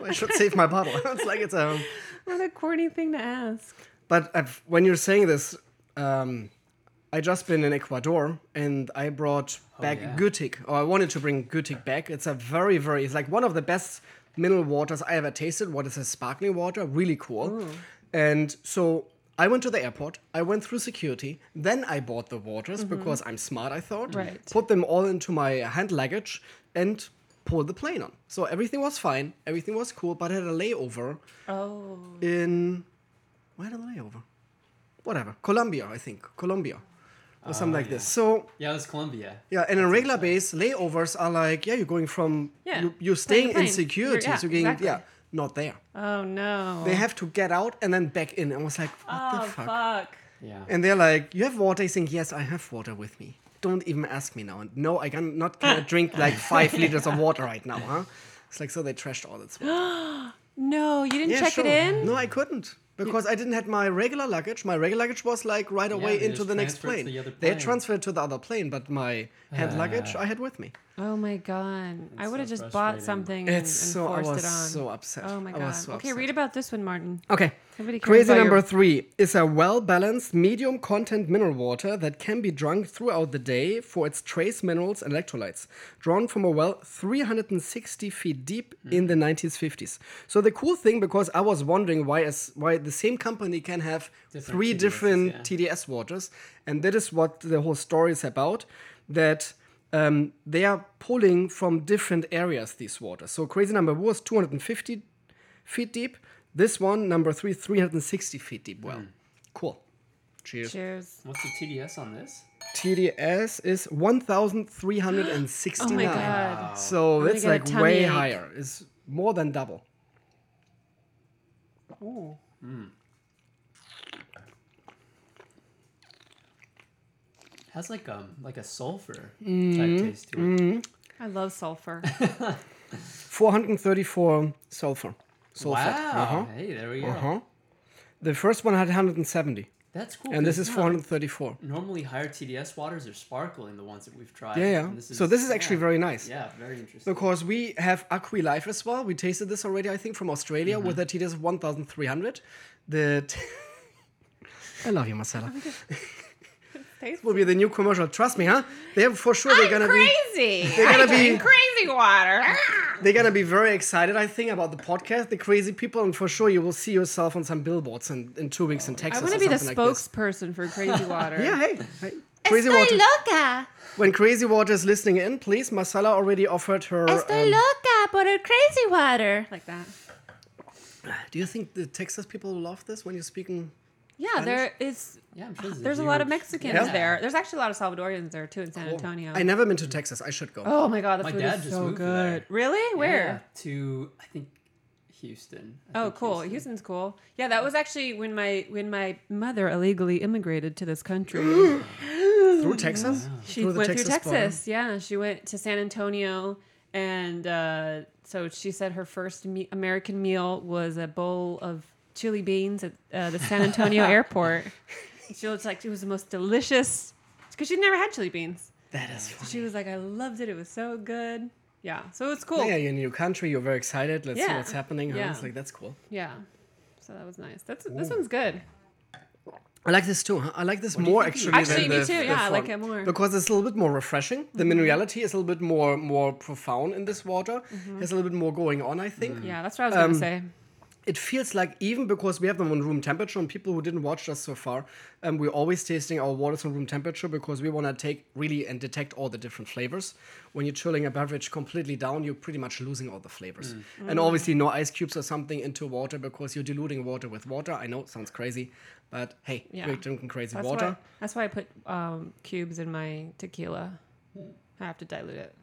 I should save my bottle. it's like it's a. what a corny thing to ask. But I've, when you're saying this, um, I just been in Ecuador and I brought oh, back yeah. Güitig, or I wanted to bring Güitig back. It's a very, very, it's like one of the best mineral waters I ever tasted. What is a sparkling water? Really cool. And so I went to the airport. I went through security. Then I bought the waters mm-hmm. because I'm smart. I thought. Right. Put them all into my hand luggage and pulled the plane on. So everything was fine. Everything was cool. But I had a layover Oh, in where did I layover? Whatever, Colombia, I think, Colombia, or something like this. So Yeah, it was Colombia. yeah, and in regular base, layovers are like, yeah, you're going from Yeah, you, you're staying in security, You're- yeah, so you're getting exactly. yeah, not there. oh no. They have to get out and then back in. I was like, what oh the fuck? fuck. Yeah. And they're like, you have water? I think yes, I have water with me. Don't even ask me now. And no, I can not gonna drink like five liters of water right now, huh? It's like so they trashed all this water. No, you didn't Yeah, check sure. it in. No, I couldn't because I didn't have my regular luggage. My regular luggage was like right away they into the next plane. the other They plane. transferred to the other plane, but my hand ah. luggage I had with me. Oh my god. I would have so just bought frustrating. something and, and It's so I forced was it on. so upset. oh my I god. was so okay, upset. read about this one, Martin. Okay. Nobody cares Crazy number your- three is a well balanced, medium content mineral water that can be drunk throughout the day for its trace minerals and electrolytes. Drawn from a well 360 feet deep in the 1950s. So, the cool thing, because I was wondering why, as, why the same company can have Different three TDSs, different yeah. TDS waters, and that is what the whole story is about. That um, they are pulling from different areas these waters. So crazy number was 250 feet deep. This one, number three, 360 feet deep well. Cool. Cheers. Cheers. What's the TDS on this? TDS is 1,369. Oh my god. So gonna it's like way ache. higher. It's more than double. Ooh. has like um like a sulfur Mm-hmm. type taste to it. I love sulfur. 434 sulfur. Sulfate. Wow. Uh-huh. Hey, there we go. Uh-huh. The first one had 170, That's cool. and this is no, 434. Normally, higher TDS waters are sparkling. The ones that we've tried. Yeah, yeah. and so this is actually yeah. very nice. Yeah, very interesting. Because we have Aqui Life as well. We tasted this already, I think, from Australia with a TDS of 1,300. The I love you, Marcella. This Will be the new commercial. Trust me, huh? They're for sure they're gonna be crazy. they're gonna be crazy water. They're gonna be very excited, I think, about the podcast, the crazy people, and for sure you will see yourself on some billboards in, in two weeks in Texas. I Texas. want to be the something like this. spokesperson for crazy water. Yeah, hey, hey. Crazy Water. Loca. When Crazy Water is listening in, please, Marcella already offered her. um, loca buttered crazy water. Like that. Do you think the Texas people love this when you're speaking? Yeah, there is. Yeah, I'm sure There's a lot of Mexicans Yeah. there. There's actually a lot of Salvadorians there too in San Antonio. I never been to Texas. I should go. oh my god, the My food dad is just so moved good. there. Really? Where? Yeah, to I think Houston. I Oh, think cool. Houston. Houston's cool. Yeah, that was actually when my when my mother illegally immigrated to this country. Through Texas? she Through went Texas through border? Texas. Yeah, she went to San Antonio, and uh, so she said her first me- American meal was a bowl of chili beans at uh, the San Antonio airport. She was like, it was the most delicious because she'd never had chili beans. That is fun. She was like, I loved it. It was so good. Yeah, so it's cool. Yeah, Yeah. you're in a new country. You're very excited. Let's see what's happening. Huh? Yeah. It's like, that's cool. Yeah. So that was nice. That's this one's good. I like this too. Huh? I like this do you more actually. Actually, than me the, too. the Yeah, I like front. it more. because it's a little bit more refreshing. The minerality is a little bit more more profound in this water. There's a little bit more going on. I think. Yeah, that's what I was gonna Um, say. It feels like even because we have them on room temperature, and people who didn't watch us so far, um, we're always tasting our waters on room temperature because we want to take really and detect all the different flavors. When you're chilling a beverage completely down, you're pretty much losing all the flavors. And obviously, no ice cubes or something into water because you're diluting water with water. I know it sounds crazy, but hey, Yeah. we're drinking crazy That's water. why. That's why I put um, cubes in my tequila. I have to dilute it,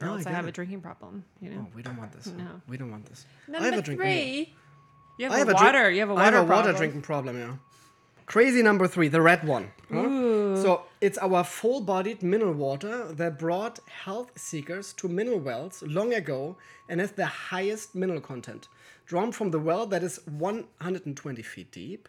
or Oh, I else I, get have it. a drinking problem. You know. Oh, we don't want this. No. We don't want this. I Number have a drinking. three. You have, I a have a water. drink- you have a I water have a water problem. drinking problem, yeah. Crazy number three, the red one. huh? So it's our full-bodied mineral water that brought health seekers to mineral wells long ago and has the highest mineral content. Drawn from the well that is 120 feet deep.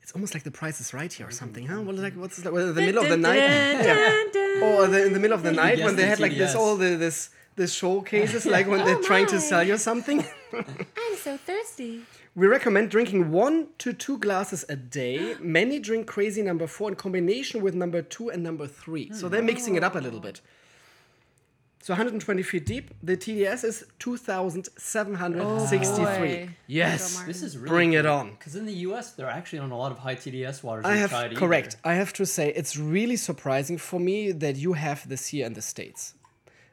It's almost like the price is right here or something, huh? What is like what's the, the middle of the night? Dun, dun, dun. or oh, the, in the middle of the night when they the had like this TDS. all the this this showcases like when they're trying to oh sell you something. I'm so thirsty. We recommend drinking one to two glasses a day. Many drink crazy number four in combination with number two and number three. So they're mixing it up a little bit. So 120 feet deep. The TDS is 2,763. boy. yes. This is really Bring it on. Because in the U.S., they're actually on a lot of high TDS waters. I we've correct. either. I have to say it's really surprising for me that you have this here in the states,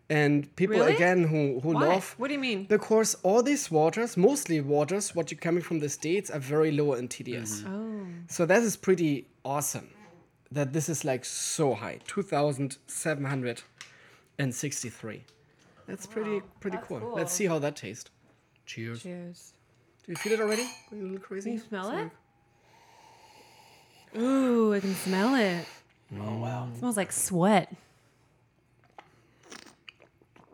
and people Really? again who who Why? love What do you mean? because all these waters, mostly waters, what you're coming from the states, are very low in TDS. Mm-hmm. Oh. So that is pretty awesome. That this is like so high, two thousand seven hundred and sixty-three. That's pretty pretty that's cool. cool. Let's see how that tastes. Cheers. Cheers. Do you feel it already? Going a little crazy. Can you smell Sorry. it? Ooh, I can smell it. Oh wow. It smells like sweat.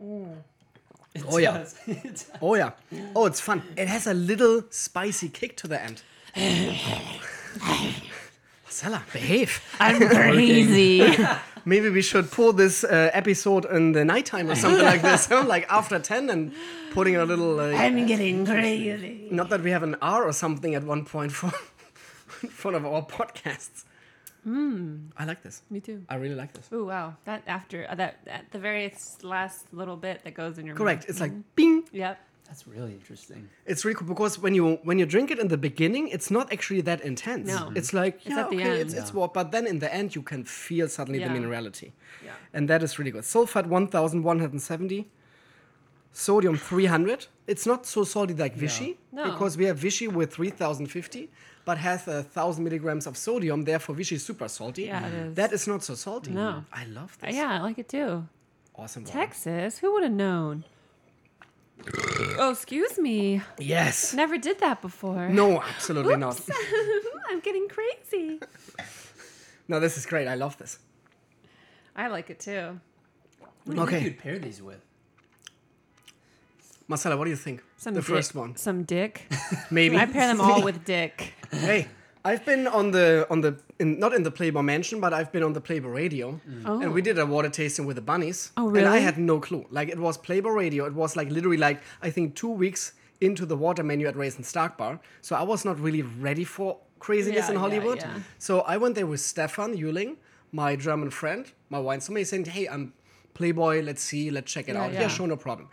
Oh yeah. It does. Oh yeah. Oh, it's fun. It has a little spicy kick to the end. Marcella, behave. I'm crazy. Maybe we should pull this uh, episode in the nighttime or something like this, huh? like after 10 and putting a little. Uh, I'm getting crazy. not that we have an R or something at one point for in front of our podcasts. I like this. Me too. I really like this. Ooh, wow. That after uh, that at the very last little bit that goes in your mouth. Correct. mouth. It's like bing. Yep. That's really interesting. It's really cool because when you when you drink it in the beginning, it's not actually that intense. No. It's like It's yeah, at the okay, end. it's it's what, but then in the end you can feel suddenly Yeah. the minerality. Yeah. And that is really good. Sulfate 1170, sodium 300. It's not so salty like Vichy No. because we have Vichy with 3050 but has a thousand milligrams of sodium. Therefore, Vichy is super salty. Yeah, it is. That is not so salty. No. I love this. Yeah, I like it too. Awesome. water. Texas? Who would have known? oh, excuse me. Yes. Never did that before. No, absolutely not. I'm getting crazy. No, this is great. I love this. I like it too. What do you Okay. think you'd pair these with? Marcella, what do you think? Some the dick- first one. Some dick. Maybe. I pair them all with dick. hey, I've been on the on the in, not in the Playboy Mansion, but I've been on the Playboy Radio, Oh. and we oh. did a water tasting with the bunnies. Oh, really? And I had no clue. Like it was Playboy Radio. It was like literally like I think two weeks into the water menu at Ray's and Stark Bar. So I was not really ready for craziness Yeah, in Hollywood. yeah. So I went there with Stefan Euling, my German friend, my wine sommelier, saying, "Hey, I'm Playboy. Let's see. Let's check it Yeah, out. yeah. Yeah, sure, no problem."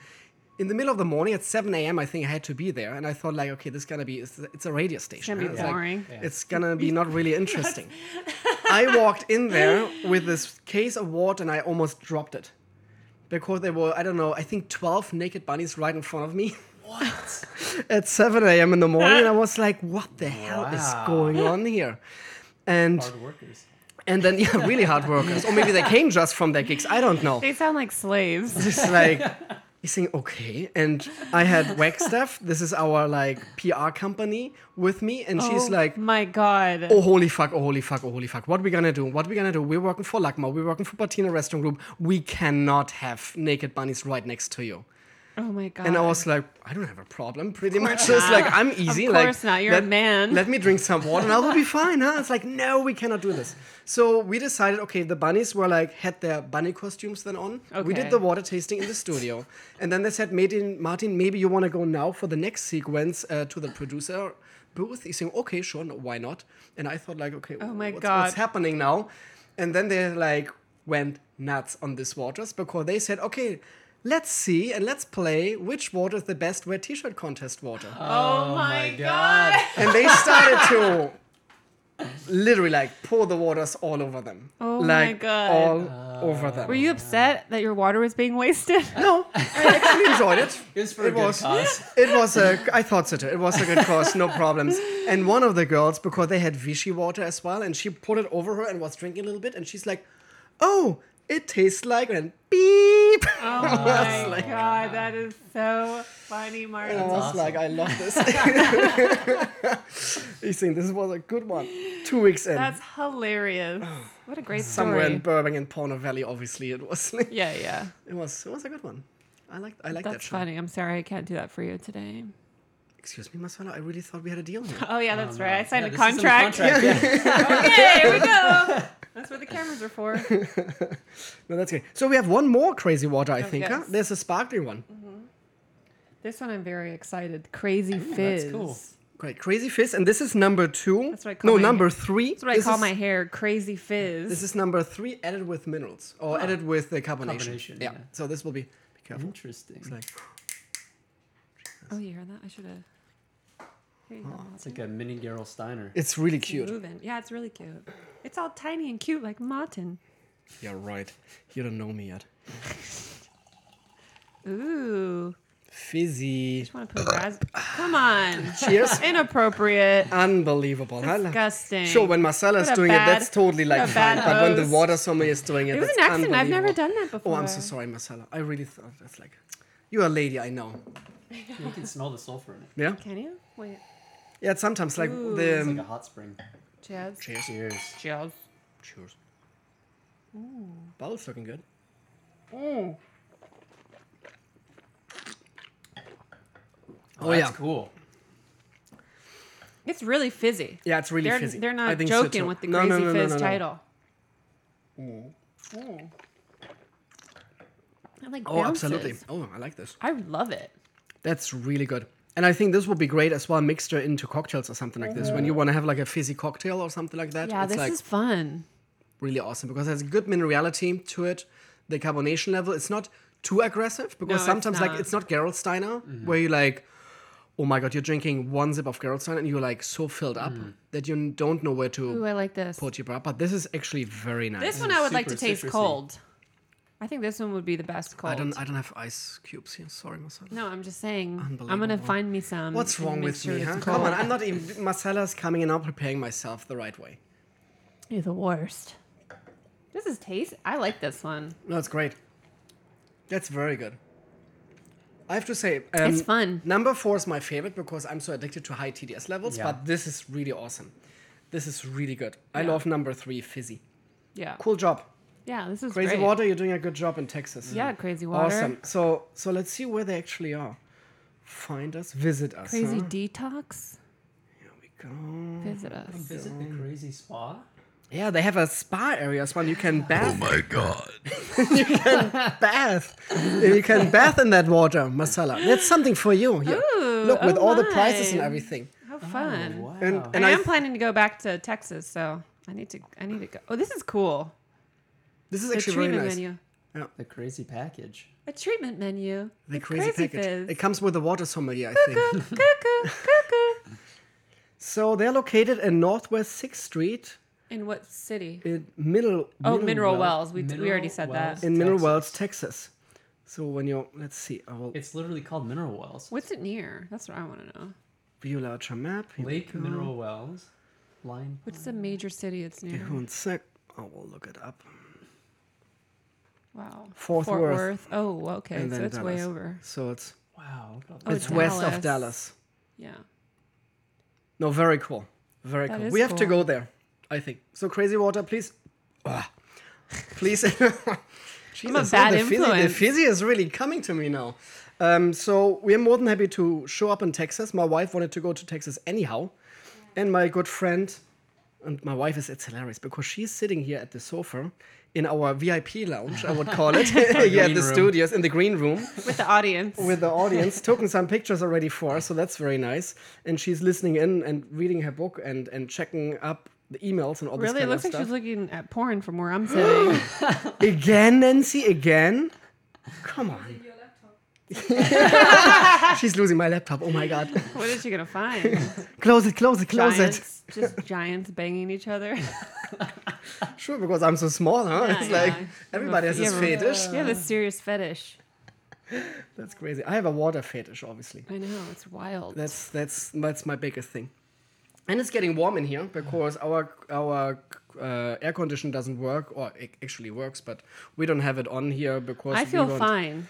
In the middle of the morning at 7 a.m., I think I had to be there, and I thought like, okay, this is gonna be it's, it's a radio station. gonna be huh? It's like- boring. it's gonna be not really interesting. I walked in there with this case of water, and I almost dropped it because there were I don't know I think twelve naked bunnies right in front of me. What? At seven a.m. in the morning, I was like, "What the hell is going on here?" And Hard workers. and then yeah, really hard workers, or maybe they came just from their gigs. I don't know. They sound like slaves. Just like you saying okay, and I had Wagstaff. This is our like PR company with me, and she's Oh like, my god. Oh holy fuck! Oh holy fuck! Oh holy fuck! What are we gonna do? What are we gonna do? We're working for Lacma. We're working for Patina Restaurant Group. We cannot have naked bunnies right next to you. Oh my god. And I was like, I don't have a problem. Pretty much, just like I'm easy. Of like, course not, you're a man. Let me drink some water, and I will be fine. Huh? It's like, no, we cannot do this. So we decided, okay, the bunnies were like had their bunny costumes then on. Okay. We did the water tasting in the studio, and then they said, Martin, Martin, maybe you want to go now for the next sequence uh, to the producer booth. He's saying, okay, sure, no, why not? And I thought, like, okay, Oh my what's, God. what's happening now? And then they like went nuts on this waters because they said, okay, let's see and let's play which water is the best wet t-shirt contest water. Oh, my oh god. and they started to literally like pour the waters all over them. Oh my like God. all uh, over them. Were you upset that your water was being wasted? No, I actually enjoyed it. It was for It a good was- cause. It was a, I thought so too. It was a good cause, no problems. And one of the girls, because they had Vichy water as well, and she poured it over her and was drinking a little bit, and she's like, "Oh, it tastes like," and beep. Oh my like, god, that is so funny, I Martin. was awesome. like, I love this. you think this was a good one? Two weeks in, That's hilarious. Oh, what a great somewhere story. in Burbank and Porno Valley, obviously it was. yeah, yeah. it was. It was a good one. I like. I like that That's funny. I'm sorry I can't do that for you today. Excuse me, Marcella. I really thought we had a deal here. Oh yeah, that's oh, right. I signed Yeah, a this is in the contract. contract, yeah. okay, here we go. That's what the cameras are for. No, that's okay. So we have one more crazy water, I oh, think. Huh? There's a sparkling one. Mm-hmm. This one I'm very excited. Crazy that's fizz. cool. Great, Crazy Fizz, and this is number two. That's what I call no, my number hair. three. That's what this I call is, my hair. Crazy fizz. This is number three, added with minerals or added with the carbonation. Combination, yeah. yeah. So this will be. Be careful. Interesting. It's like oh, you heard that? I should have. Here you go. It's like a mm. mini Gerolsteiner. it's really It's cute. moving. Yeah, it's really cute. It's all tiny and cute like Martin. You're right. You don't know me yet. Ooh. Fizzy. Just want to put ras. Come on. Cheers. Inappropriate. Unbelievable. Disgusting. Sure, when Marcella is What a doing it, that's totally like a bad fine. But when the water sommelier is doing it, It was that's an accident. I've never done that before. Oh, I'm so sorry, Marcella. I really thought that's like. You're a lady, I know. You can smell the sulfur in it. Yeah? Can you? Wait. Yeah, it's sometimes like Ooh. the. It's like a hot spring. Cheers. Cheers. Cheers. Cheers. Cheers. Bottle's looking good. Ooh. Oh, yeah. that's cool. It's really fizzy. Yeah, it's really They're, fizzy. they're I not think so joking too. with the No, Crazy no, no, no, Fizz no, no. title. Mm. I like Oh, absolutely. Oh, I like this. I love it. That's really good. And I think this would be great as well, mixed into cocktails or something like this. When you mm-hmm. want to have like a fizzy cocktail or something like that, Yeah, it's this like is fun. really awesome because it has a good minerality to it. The carbonation level, it's not too aggressive because No, it's sometimes like not. it's not Gerolsteiner mm-hmm. where you like, oh my god, you're drinking one sip of Gerolsteiner and you're like so filled up mm. that you don't know where to Ooh, I like this. put your bra. But this is actually very nice. This one I would like to super taste citrusy. cold. I think this one would be the best cold. I don't I don't have ice cubes here. Sorry, Marcella. no, I'm just saying. I'm gonna find me some. What's wrong with sure me, it's huh? Come on, I'm not even. Marcella's coming and I'm preparing myself the right way. You're the worst. This is taste. I like this one. No, it's great. That's very good. I have to say, um, It's fun. Number four is my favorite because I'm so addicted to high TDS levels. Yeah. But this is really awesome. This is really good. I Yeah. love number three, fizzy. Yeah. Cool job, Yeah, this is Crazy great. Water. You're doing a good job in Texas. Yeah, crazy water. Awesome. So, so let's see where they actually are. Find us, visit us. Crazy huh? detax. Here we go. Visit us. Visit the crazy spa. Yeah, they have a spa area as well. You can oh bath. Oh my god. You can bath. you can bath in that water, Marcella. That's something for you. Here. Ooh, Look, with oh all the prices and everything. How fun. Oh, wow. And, And and I I, am planning to go back to Texas, so I need to. I need to go. Oh, this is cool. This is The actually very treatment nice. menu. the crazy package. A treatment menu. The with crazy, package. fizz. It comes with a water sommelier, I think. cuckoo, cuckoo, cuckoo. so they're located in Northwest Sixth Street In what city? in oh, Mineral. Oh, Mineral Well- Wells. We, we already said Wells. that. In Mineral Texas. Wells, Texas. So when you're, let's see, I will It's literally called Mineral Wells. What's it near? That's what I want to know. view larger map. Here Lake. Mineral Wells. Line. What's the major city it's near? Give one sec. I will look it up. Wow. Fort Fort Worth. Worth. Oh, okay. And So then it's way over. So it's Wow. look at all Oh, that. it's west of Dallas. Yeah. No, very cool. Very That cool. is We have to go there, I think. So crazy water, please. Ah. please. Jesus, bad the fizzy, the influence. fizzy is really coming to me now. Um, so we're more than happy to show up in Texas. My wife wanted to go to Texas anyhow, and my good friend, and my wife is it's hilarious because she's sitting here at the sofa in our VIP lounge, I would call it, yeah, the room. studios in the green room With the audience. with the audience, taking some pictures already for us, so that's very nice. And she's listening in and reading her book and and checking up the emails and all this really, it looks of like she's looking at porn from where I'm sitting. Again, Nancy, again. Come on. she's losing my laptop. Oh my god. what is she gonna find? Close it, close it, close it. giants, just giants banging each other. Sure, because I'm so small, huh? Yeah, it's like yeah. everybody has this fetish. You have a serious fetish. That's crazy. I have a water fetish, obviously. I know it's wild. That's that's that's my biggest thing. And it's getting warm in here because our our uh, air condition doesn't work, or it actually works, but we don't have it on here because I feel fine.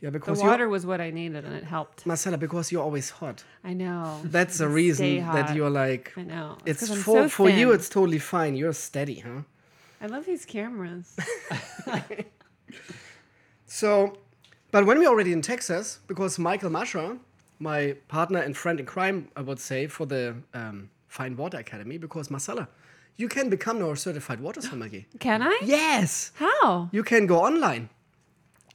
Yeah, The because water was what I needed, and it helped. Marcella, because you're always hot. I know. That's the reason that you're like. I know. It's I'm for so for you. It's totally fine. You're steady, huh? I love these cameras. So, but when we're already in Texas, because Michael Mascha, my partner and friend in crime, I would say, for the um, Fine Water Academy, because Marcella, you can become now a certified water sommelier. Can I? yes, How? you can go online.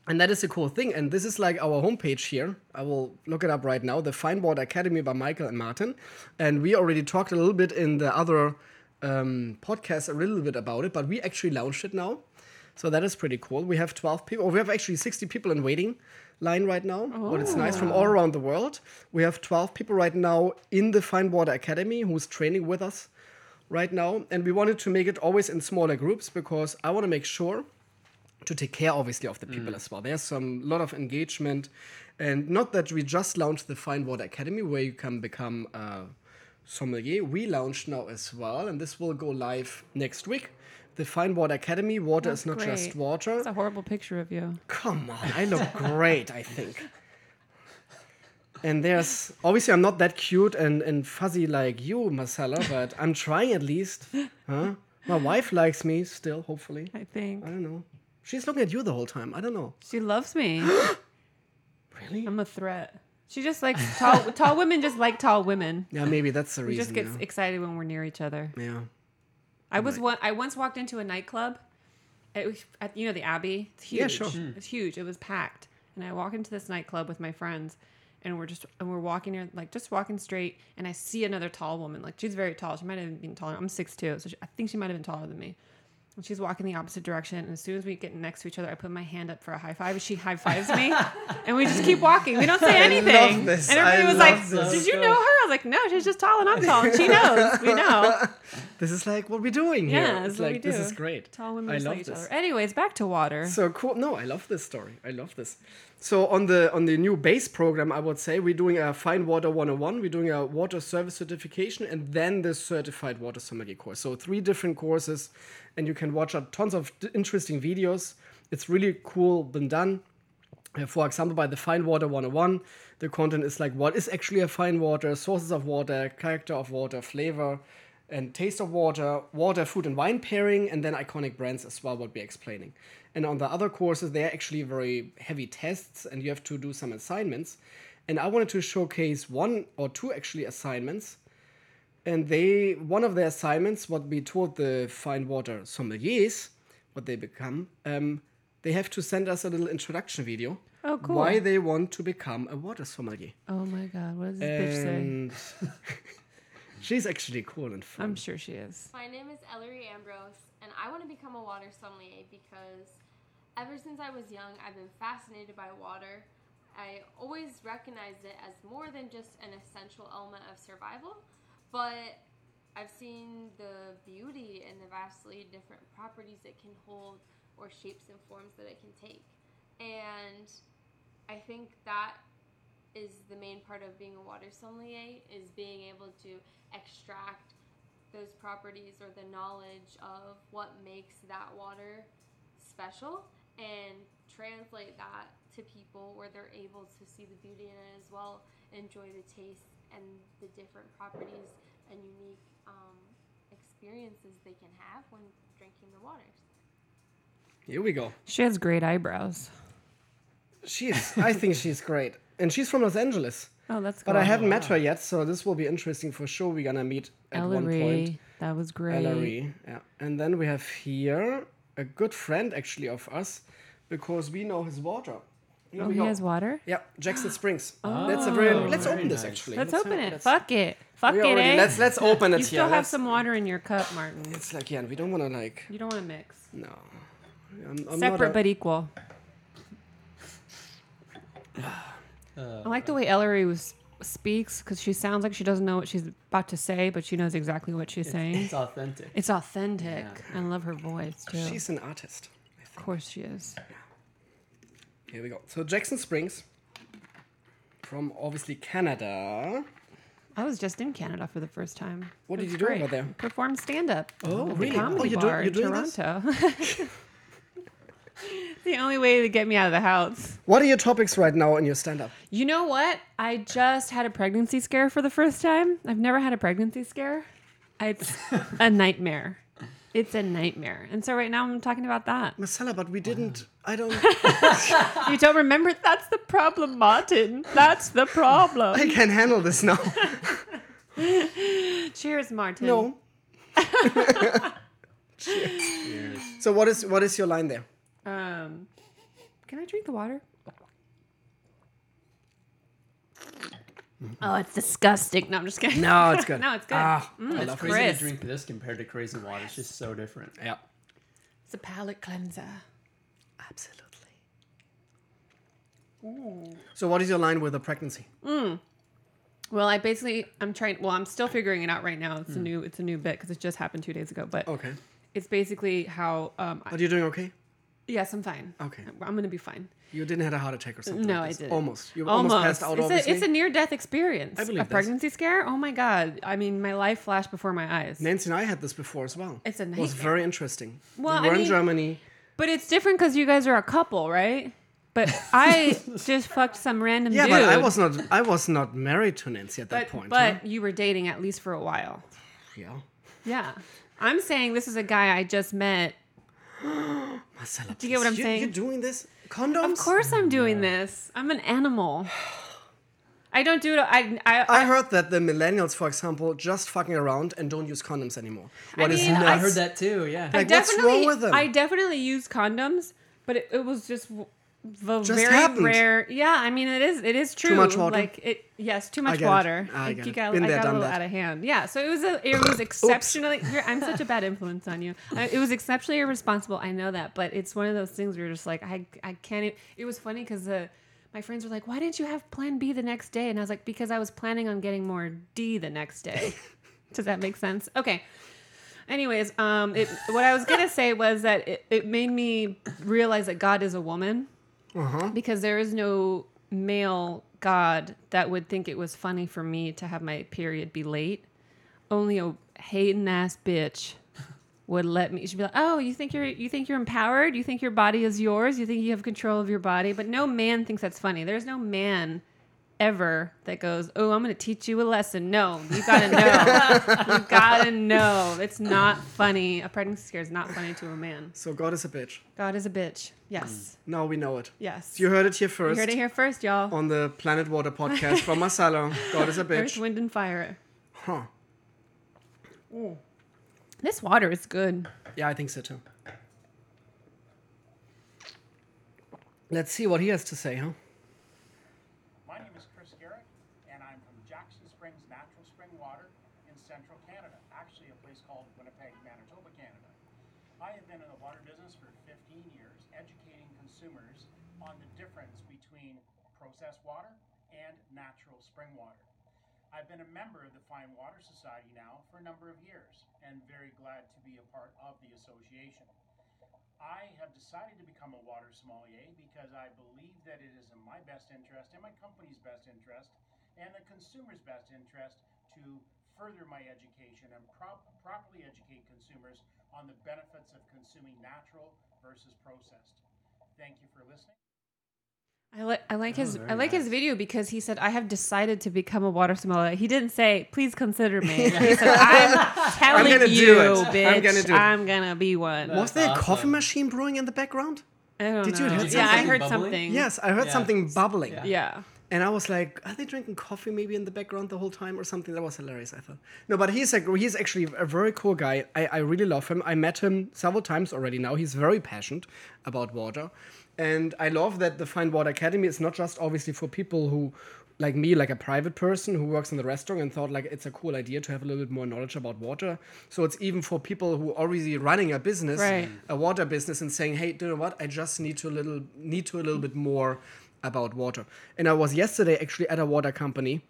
And that is a cool thing. And this is like our homepage here. I will look it up right now. The Fine Water Academy by Michael and Martin. And we already talked a little bit in the other um, podcast a little bit about it, but we actually launched it now. So that is pretty cool. We have 12 people, or we have actually 60 people in waiting line right now. oh. But it's nice from all around the world. We have 12 people right now in the Fine Water Academy who's training with us right now. And we wanted to make it always in smaller groups because I want to make sure to take care obviously of the people mm. as well. There's some lot of engagement, and not that we just launched the Fine Water Academy where you can become a sommelier. We launched now as well, and this will go live next week. The Fine Water Academy. Water That's is not just water. It's a horrible picture of you. Come on, I look great, I think. And there's obviously I'm not that cute and, and fuzzy like you, Marcella, but I'm trying at least. Huh? My wife likes me still, hopefully. I think I don't know. She's looking at you the whole time. I don't know. she loves me. Really? I'm a threat. She just likes tall. tall women just like tall women. Yeah, maybe that's the We reason. just get yeah. excited when we're near each other. yeah. I was one. I once walked into a nightclub. It was at you know the Abbey. It's huge. Yeah, sure. Hmm. It's huge. It was packed, and I walk into this nightclub with my friends, and we're just and we're walking here like just walking straight, and I see another tall woman. Like she's very tall. She might have been taller. I'm six two, so she, I think she might have been taller than me. And she's walking the opposite direction, and as soon as we get next to each other, I put my hand up for a high five. She high fives me, and we just keep walking. We don't say I anything. love this. And everybody I was like, this. "Did you know her?" I was like, "No, she's just tall and I'm tall, and she knows. We know." This is like what we're doing here. Yeah, it's like this is great. Tall women I love each this. other. Anyways, back to water. So cool. No, I love this story. I love this. So on the on the new base program, I would say we're doing a Fine Water 101, we're doing a water service certification, and then the certified water sommelier course. So three different courses, and you can watch tons of interesting videos. It's really cool been done. Uh, For example, by the Fine Water 101, the content is like what is actually a fine water, sources of water, character of water, flavor, and taste of water, water, food, and wine pairing, and then iconic brands as well, what we're explaining. And on the other courses, they're actually very heavy tests, and you have to do some assignments. And I wanted to showcase one or two actually assignments. And they, one of the assignments, what we taught the fine water sommeliers, what they become, um, they have to send us a little introduction video. Oh, cool. Why they want to become a water sommelier. oh my god, what does this bitch say? And she's actually cool and fun. I'm sure she is. My name is Ellery Ambrose, and I want to become a water sommelier because ever since I was young, I've been fascinated by water. I always recognized it as more than just an essential element of survival, but I've seen the beauty and the vastly different properties it can hold or shapes and forms that it can take. And I think that is the main part of being a water sommelier is being able to extract those properties or the knowledge of what makes that water special and translate that to people where they're able to see the beauty in it as well, enjoy the taste and the different properties and unique um, experiences they can have when drinking the waters. Here we go. She has great eyebrows. She's. I think she's great, and she's from Los Angeles. Oh, that's good. But I haven't met her yet, so this will be interesting for sure. We're gonna meet at one point. Ellery. That was great. Ellery, yeah. And then we have here a good friend actually of us, because we know his water. Here Oh, he go. has water? Yeah, Jackson Springs. That's a very. Oh, Let's very open this actually. Let's Let's open have- it. let's- Fuck it. Fuck it, already- eh? Let's let's open it you here. still have Let's- some water in your cup, Martin. It's like yeah, we don't want to like You don't want to mix. no. I'm, I'm Separate a- but equal. Uh, I like the way Ellery was speaks because she sounds like she doesn't know what she's about to say, but she knows exactly what she's saying. It's authentic. It's authentic. I love her voice too. She's an artist. of course she is. Here we go. So Jackson Springs, from obviously Canada. I was just in Canada for the first time. What did you do great. over there? Performed stand up. Oh, really? The Oh, comedy you're do- bar you're in Toronto. this? Toronto. the only way to get me out of the house. What are your topics right now in your stand-up? You know what? I just had a pregnancy scare for the first time. I've never had a pregnancy scare. It's a nightmare. It's a nightmare. And so right now I'm talking about that. Marcella, but we didn't. I don't. You don't remember? That's the problem, Martin. That's the problem. I can't handle this now. Cheers, Martin. No. Cheers. So what is what is your line there? Um, can I drink the water? Oh, it's disgusting. No, I'm just kidding. No, it's good. No, it's good. Ah, Mm, I it's love Crazy crisp. to drink this compared to crazy water. It's just so different. Yeah. It's a palate cleanser. Absolutely. So what is your line with the pregnancy? Well, I basically I'm trying. Well, I'm still figuring it out right now. It's a new it's a new bit because it just happened two days ago. But Okay. it's basically how. Um, I- Are you doing okay? Yes, I'm fine. Okay. I'm gonna be fine. You didn't have a heart attack or something? No, like I didn't. Almost. You almost, passed out. it's, obviously. a, it's a near death experience. I believe a this. pregnancy scare. Oh my god! I mean, my life flashed before my eyes. Nancy and I had this before as well. It's a nightmare. It was very interesting. Well, we I were in Germany. But it's different because you guys are a couple, right? But I just fucked some random Yeah, dude. but I was not. I was not married to Nancy at that But, point. but huh? you were dating at least for a while. yeah. Yeah. I'm saying this is a guy I just met. Marcella, Do you get what I'm you, saying? You're doing this? Condoms? Of course I'm doing this. I'm an animal. I don't do it. I, I, I heard that the millennials, for example, just fucking around and don't use condoms anymore. What is mean, nuts? I heard that too. Yeah. I Like, what's wrong definitely, with them? I definitely use condoms, but it, it was just w- the Just very happened. rare. Yeah, I mean it is. It is true. Too much water? Like it. Yes, too much get it. water. I Like, get it. got, Been I there, got a little that. out of hand. Yeah. So it was a. It was exceptionally. I'm such a bad influence on you. I, it was exceptionally irresponsible. I know that, but it's one of those things where you're just like I. I can't. e- It was funny because the. My friends were like, "Why didn't you have Plan B the next day?" And I was like, "Because I was planning on getting more D the next day." Does that make sense? Okay. Anyways, um, it, what I was gonna say was that it, it made me realize that God is a woman, Uh-huh. because there is no male God that would think it was funny for me to have my period be late. Only a hating ass bitch would let me. She'd be like, "Oh, you think you're you think you're empowered? You think your body is yours? You think you have control of your body?" But no man thinks that's funny. There's no man ever that goes, "Oh, I'm going to teach you a lesson." No, you got to know. you got to know. It's not funny. A pregnancy scare is not funny to a man. So God is a bitch. God is a bitch. Yes. Mm. Now we know it. Yes. You heard it here first. You heard it here first, y'all. on the Planet Water podcast from Marcella. God is a Earth, bitch. wind, and fire. Huh. Ooh. This water is good. Yeah, I think so too. Let's see what he has to say, huh? My name is Chris Garrett, and I'm from Jackson Springs Natural Spring Water in central Canada, actually a place called Winnipeg, Manitoba, Canada. I have been in the water business for 15 years, educating consumers on the difference between processed water and natural spring water. I've been a member of the Fine Water Society now for a number of years, and very glad to be a part of the association. I have decided to become a water sommelier because I believe that it is in my best interest, in my company's best interest, and the consumer's best interest to further my education and prop- properly educate consumers on the benefits of consuming natural versus processed. Thank you for listening. I like oh, I like his I like his video because he said I have decided to become a water sommelier. He didn't say please consider me. He said I'm telling gonna you, do it. bitch. I'm gonna do it." I'm gonna be one. No. Was there a coffee machine brewing in the background? I don't Did you know. hear yeah, I something heard bubbling? something. Yes, I heard Yeah. something bubbling. Yeah. Yeah. And I was like, are they drinking coffee maybe in the background the whole time or something? That was hilarious, I thought. No, but he's a, he's actually a very cool guy. I, I really love him. I met him several times already now. He's very passionate about water. And I love that the Fine Water Academy is not just obviously for people who, like me, like a private person who works in the restaurant and thought like it's a cool idea to have a little bit more knowledge about water. So it's even for people who are already running a business, Right. a water business, and saying, hey, do you know what? I just need to a little need to a little bit more about water. And I was yesterday actually at a water company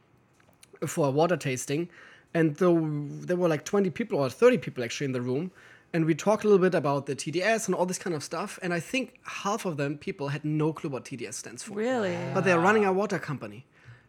for a water tasting, and though there were like 20 people or 30 people actually in the room, and we talked a little bit about the TDS and all this kind of stuff, and I think half of them people had no clue what TDS stands for. Really? But they're running a water company.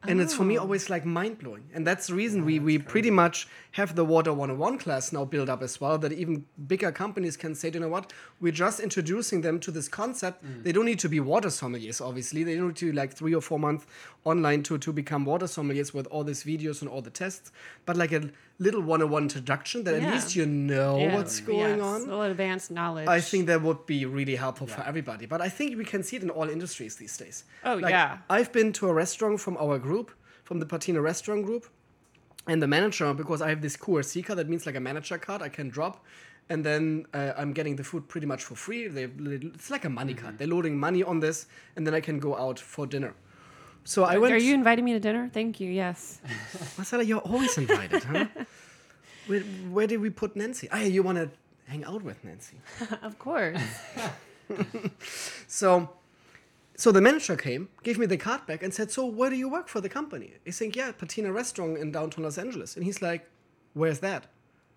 And it's for me oh. always like mind blowing. And that's the reason we, we pretty much have the Water 101 class now built up as well, that even bigger companies can say, you know what, we're just introducing them to this concept. Mm. They don't need to be water sommeliers, obviously. They don't need to like three or four months online to, to become water sommeliers with all these videos and all the tests. But like a little 101 introduction that Yeah. at least you know Yeah. what's going Yes, on. A little advanced knowledge. I think that would be really helpful for everybody. But I think we can see it in all industries these days. Oh, yeah. I've been to a restaurant from our group, from the Patina restaurant group, and the manager, because I have this QRC card, that means like a manager card I can drop. And then uh, I'm getting the food pretty much for free. They, it's like a money Mm-hmm. card. They're loading money on this, and then I can go out for dinner. So I went. Are you inviting me to dinner? Thank you. Yes. Marcella, you're always invited, huh? Where, where did we put Nancy? Ah, you want to hang out with Nancy. of course. So, so the manager came, gave me the card back, and said, "So, where do you work for the company?" He's saying, "Yeah, Patina Restaurant in downtown Los Angeles." And he's like, "Where's that?"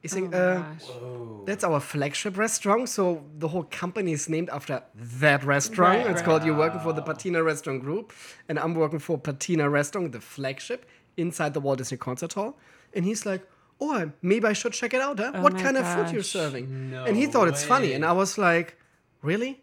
He's saying, Oh my uh, "That's our flagship restaurant." So the whole company is named after that restaurant. Right, it's right. called "You're working for the Patina Restaurant Group," and I'm working for Patina Restaurant, the flagship inside the Walt Disney Concert Hall. And he's like. Oh, maybe I should check it out, huh? Oh what my kind of food you're serving? No and he thought it's funny. And I was like, really?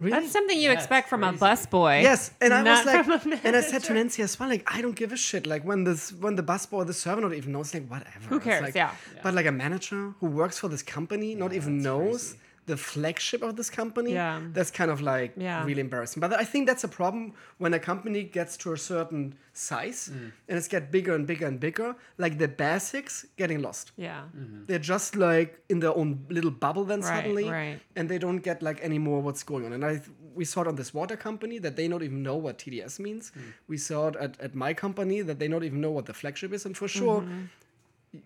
Really? That's something you Yeah, expect it's from a crazy. busboy. Yes, and I was like, and I said to Nancy as well, like, I don't give a shit. Like when this, when the busboy or the server not even knows, like, whatever. Who cares? like- Yeah. But like a manager who works for this company not even knows crazy. The flagship of this company. Yeah. That's kind of like Yeah. really embarrassing. But I think that's a problem when a company gets to a certain size Mm. and it's get bigger and bigger and bigger. Like the basics getting lost. Yeah. They're just like in their own little bubble then Right, suddenly, right. and they don't get like anymore what's going on. And I we saw it on this water company that they don't even know what TDS means. Hmm. We saw it at, at my company that they don't even know what the flagship is, and for sure, Mm-hmm.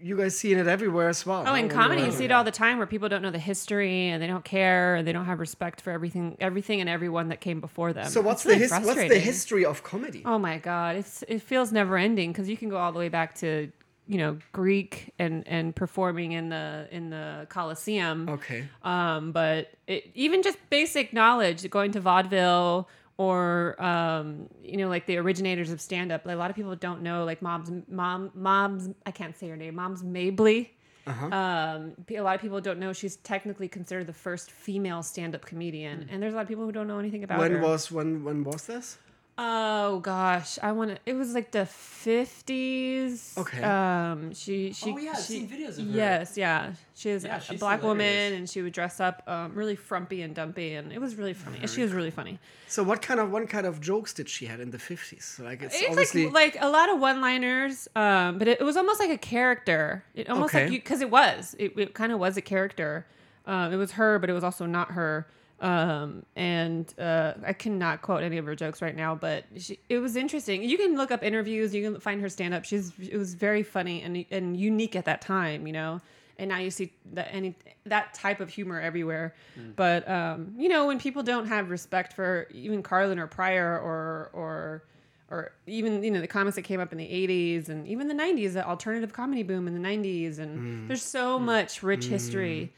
You guys seeing it everywhere as well. Oh, in comedy, you see it all the time where people don't know the history and they don't care and they don't have respect for everything, everything and everyone that came before them. So what's It's really the his, what's the history of comedy? Oh my god, it's it feels never ending because you can go all the way back to you know Greek and and performing in the in the Colosseum. Okay. Um, but it, even just basic knowledge, going to vaudeville or um, you know, like the originators of stand up. Like, a lot of people don't know, like mom's mom mom's I can't say her name. Moms Mabley. Um, a lot of people don't know she's technically considered the first female stand up comedian, and there's a lot of people who don't know anything about When her. was when when was this? Oh gosh, I want to. It was like the fifties. Okay. Um, she she. Oh, yeah, I've she, seen videos of her. Yes, yeah. She is Yeah, a, black woman, and she would dress up um, really frumpy and dumpy, and it was really funny. She was really funny. So what kind of what kind of jokes did she had in the fifties? Like it's, It's obviously like like a lot of one-liners, um, but it, it was almost like a character. It almost Okay. like you because it was. It, it kind of was a character. Um, it was her, but it was also not her. Um, and uh, I cannot quote any of her jokes right now, but she, it was interesting. You can look up interviews. You can find her stand up. She's it was very funny and and unique at that time. You know. And now you see that any that type of humor everywhere, but um, you know when people don't have respect for even Carlin or Pryor or or or even you know the comics that came up in the 80s and even the 90s the alternative comedy boom in the 90s and there's so much rich history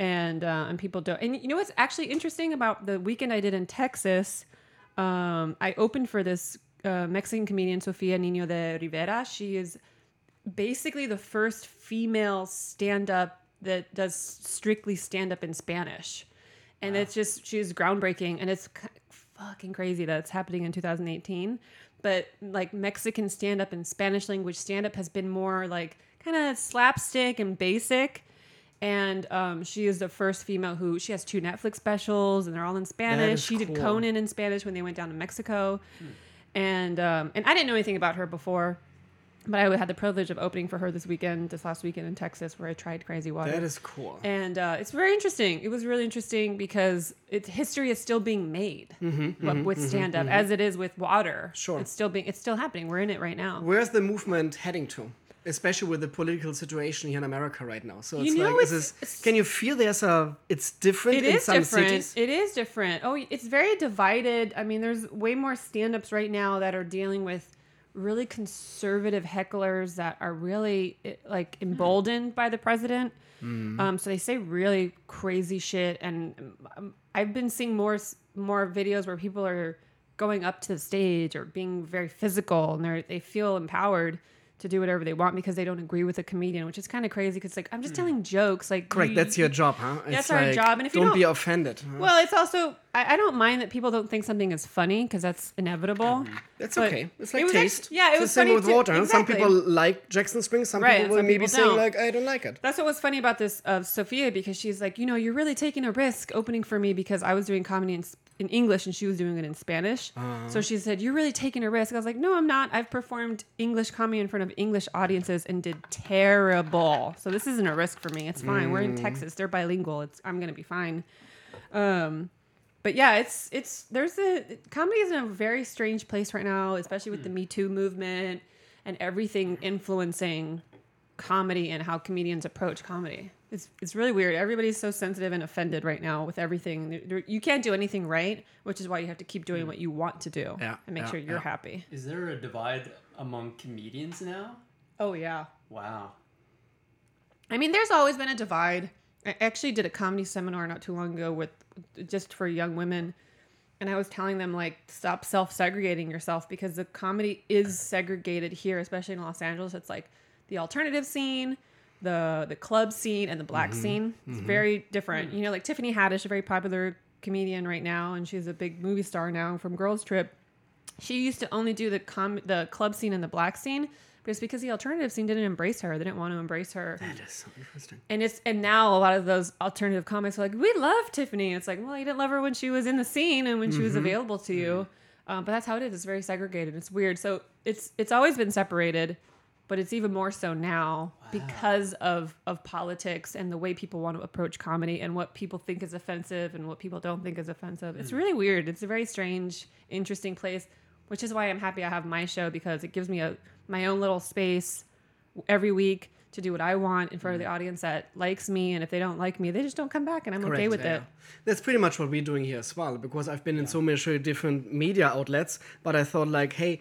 and uh, and people don't and you know what's actually interesting about the weekend i did in texas um, i opened for this uh, mexican comedian sofia nino de rivera. She is basically the first female stand-up that does strictly stand-up in spanish. And it's just she's groundbreaking and it's fucking crazy that it's happening in 2018 but like mexican stand-up and spanish language stand-up has been more like kind of slapstick and basic. And um, she is the first female who she has two netflix specials and they're all in spanish. Is she did conan in spanish when they went down to mexico. And um, and i didn't know anything about her before but i had the privilege of opening for her this weekend this last weekend in texas where i tried crazy water That is cool. and uh, it's very interesting. It was really interesting because it's history is still being made but with mm-hmm, mm-hmm, stand up as it is with water. Sure. it's still being it's still happening. We're in it right now. Where's the movement heading to? Especially with the political situation here in America right now. So it's You know, like, is it's- this, it's- can you feel there's a, it's different It in some different. cities? It is different. Oh, it's very divided. I mean, there's way more stand ups right now that are dealing with really conservative hecklers that are really eh, like emboldened by the president. Um, so they say really crazy shit, and um, I've been seeing more more videos where people are going up to the stage or being very physical, and they they feel empowered to do whatever they want because they don't agree with a comedian, which is kind of crazy. Because like I'm just telling jokes, like Correct, you- that's your job, huh? That's It's our like, job, and if you don't, be don't- offended. huh? well, it's also I, I don't mind that people don't think something is funny because that's inevitable. That's but okay. It's it like was taste. yeah, it It's was the same funny with water. Exactly. Some people like Jackson Springs. Some Right, people will some maybe people say don't. like, I don't like it. That's what was funny about this of Sophia because she's like, you know, you're really taking a risk opening for me because I was doing comedy in, s- in English and she was doing it in Spanish. Uh-huh. So she said, you're really taking a risk. I was like, no, I'm not. I've performed English comedy in front of English audiences and did terrible. So this isn't a risk for me. It's fine. We're Mm. in Texas. They're bilingual. It's I'm gonna be fine. Um, but yeah, it's it's there's a comedy is in a very strange place right now, especially with the hmm. Me Too movement and everything influencing comedy and how comedians approach comedy. It's it's really weird. Everybody's so sensitive and offended right now with everything. There- there- You can't do anything right, which is why you have to keep doing hmm. what you want to do Yeah, and make yeah, sure you're yeah. happy. Is there a divide among comedians now? Oh yeah. Wow. I mean, there's always been a divide. I actually did a comedy seminar not too long ago with just for young women, and I was telling them like stop self-segregating yourself because the comedy is segregated here, especially in Los Angeles. It's like the alternative scene, the the club scene, and the black mm-hmm. scene. It's mm-hmm. very different. You know, like Tiffany Haddish, a very popular comedian right now, and she's a big movie star now from Girls Trip she used to only do the com the club scene and the black scene but it's because the alternative scene didn't embrace her. They didn't want to embrace her. That is so interesting. and it's and now a lot of those alternative comics are like we love tiffany. It's like well you didn't love her when she was in the scene and when she was available to you. Um, but that's how it is. It's very segregated. It's weird. So it's it's always been separated but it's even more so now because of of politics and the way people want to approach comedy and what people think is offensive and what people don't think is offensive. It's really weird. It's a very strange, interesting place, which is why I'm happy I have my show because it gives me a my own little space every week to do what I want in front of the audience that likes me and if they don't like me, they just don't come back and I'm okay with yeah. it. That's pretty much what we're doing here as well, because I've been in so many different media outlets, but I thought like, hey,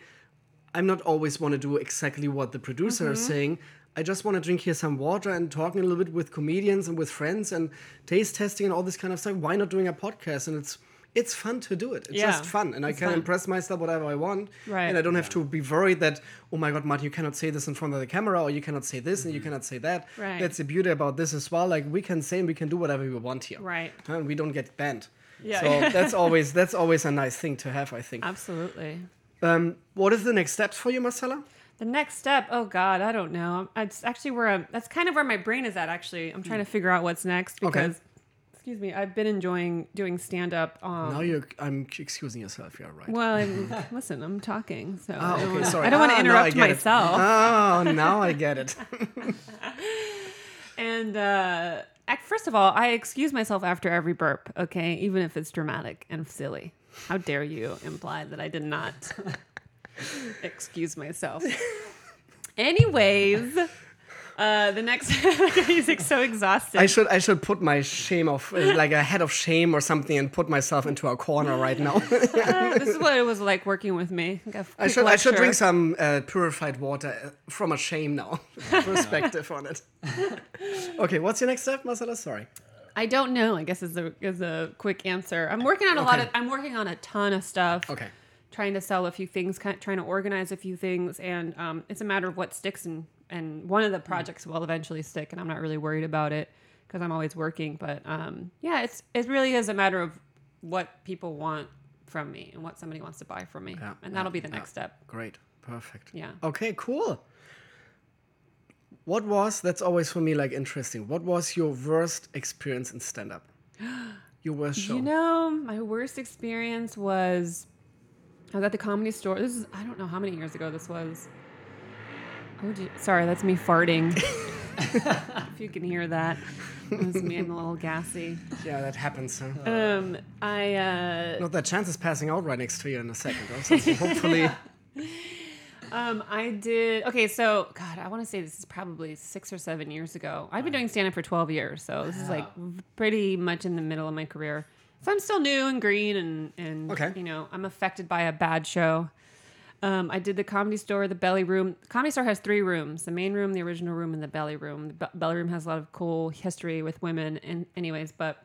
I'm not always want to do exactly what the producer Mm-hmm. is saying. I just want to drink here some water and talking a little bit with comedians and with friends and taste testing and all this kind of stuff. Why not doing a podcast? And it's it's fun to do it. It's Yeah, just fun, and I can fun. impress myself whatever I want, Right. and I don't have to be worried that oh my god, Martin, you cannot say this in front of the camera, or you cannot say this and you cannot say that. Right. That's the beauty about this as well. Like we can say and we can do whatever we want here Right. and we don't get banned. Yeah. So that's always that's always a nice thing to have, I think. Absolutely. Um, what is the next steps for you, Marcella? The next step, oh God, I don't know. It's actually where I'm. That's kind of where my brain is at. Actually, I'm trying to figure out what's next Okay. Excuse me, I've been enjoying doing stand up. Um, now you're I'm excusing yourself. Yeah, right. well, I'm, listen, I'm talking, so Ah, I don't okay, sorry. I don't want to Ah, interrupt get it. myself. Oh, now I get it. And uh, first of all, I excuse myself after every burp. Okay, even if it's dramatic and silly. How dare you imply that I did not excuse myself? Anyways, Uh, the next he's like so exhausted. I should I should put my shame of like a head of shame or something and put myself into a corner right now. Uh, this is what it was like working with me. Like I should I should drink some uh, purified water uh, from a shame now perspective on it. okay, what's your next step, Marcella? Sorry. I don't know. I guess is a is a quick answer. I'm working on a lot of. I'm working on a ton of stuff. Okay. Trying to sell a few things, trying to organize a few things, and um, it's a matter of what sticks. And and one of the projects will eventually stick, and I'm not really worried about it because I'm always working. But um, yeah, it's it really is a matter of what people want from me and what somebody wants to buy from me, Yeah, and that'll yeah, be the yeah. next step. Great. Perfect. Yeah. Okay, cool. What was that's always for me like interesting. What was your worst experience in stand up? Your worst show. You know, my worst experience was I was at the comedy store. This is I don't know how many years ago this was. Oh, gee, sorry, that's me farting. if you can hear that, it was me. I'm a little gassy. yeah, that happens. Huh? Um, I uh, Not that chance is passing out right next to you in a second. Also, so hopefully, Um, I did. Okay, so God, I want to say this is probably six or seven years ago. I've been doing stand up for twelve years, so this is like pretty much in the middle of my career. So I'm still new and green, and and Okay. you know I'm affected by a bad show. Um, I did the comedy store, the belly room. The Comedy store has three rooms: the main room, the original room, and the belly room. The be- belly room has a lot of cool history with women, and anyways, but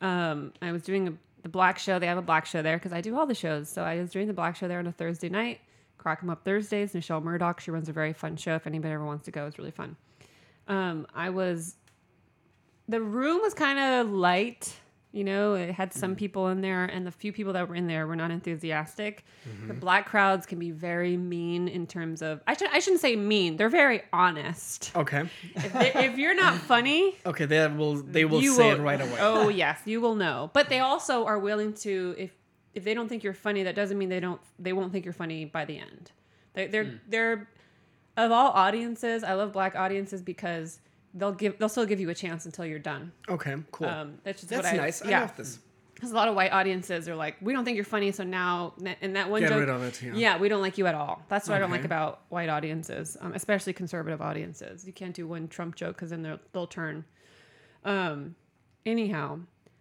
um, I was doing a, the black show. They have a black show there because I do all the shows. So I was doing the black show there on a Thursday night. Crack 'em up Thursdays. Michelle Murdoch. She runs a very fun show. If anybody ever wants to go, it's really fun. Um, I was. The room was kind of light. You know, it had some people in there, and the few people that were in there were not enthusiastic. The black crowds can be very mean in terms of. I should. I shouldn't say mean. They're very honest. okay, If, they, if you're not funny, okay, they will they will say will- it right away. Oh yes, you will know. But they also are willing to if if they don't think you're funny, that doesn't mean they don't they won't think you're funny by the end. They, they're Hmm. they're of all audiences. I love black audiences because they'll give they'll still give you a chance until you're done. Okay, cool. Um, that's just That's what I, nice. I yeah. love this. Because a lot of white audiences are like, we don't think you're funny, so now and that one Get joke, rid of it, yeah. we don't like you at all. That's what I don't like about white audiences, um, especially conservative audiences. You can't do one Trump joke because then they'll they'll turn. Um, anyhow,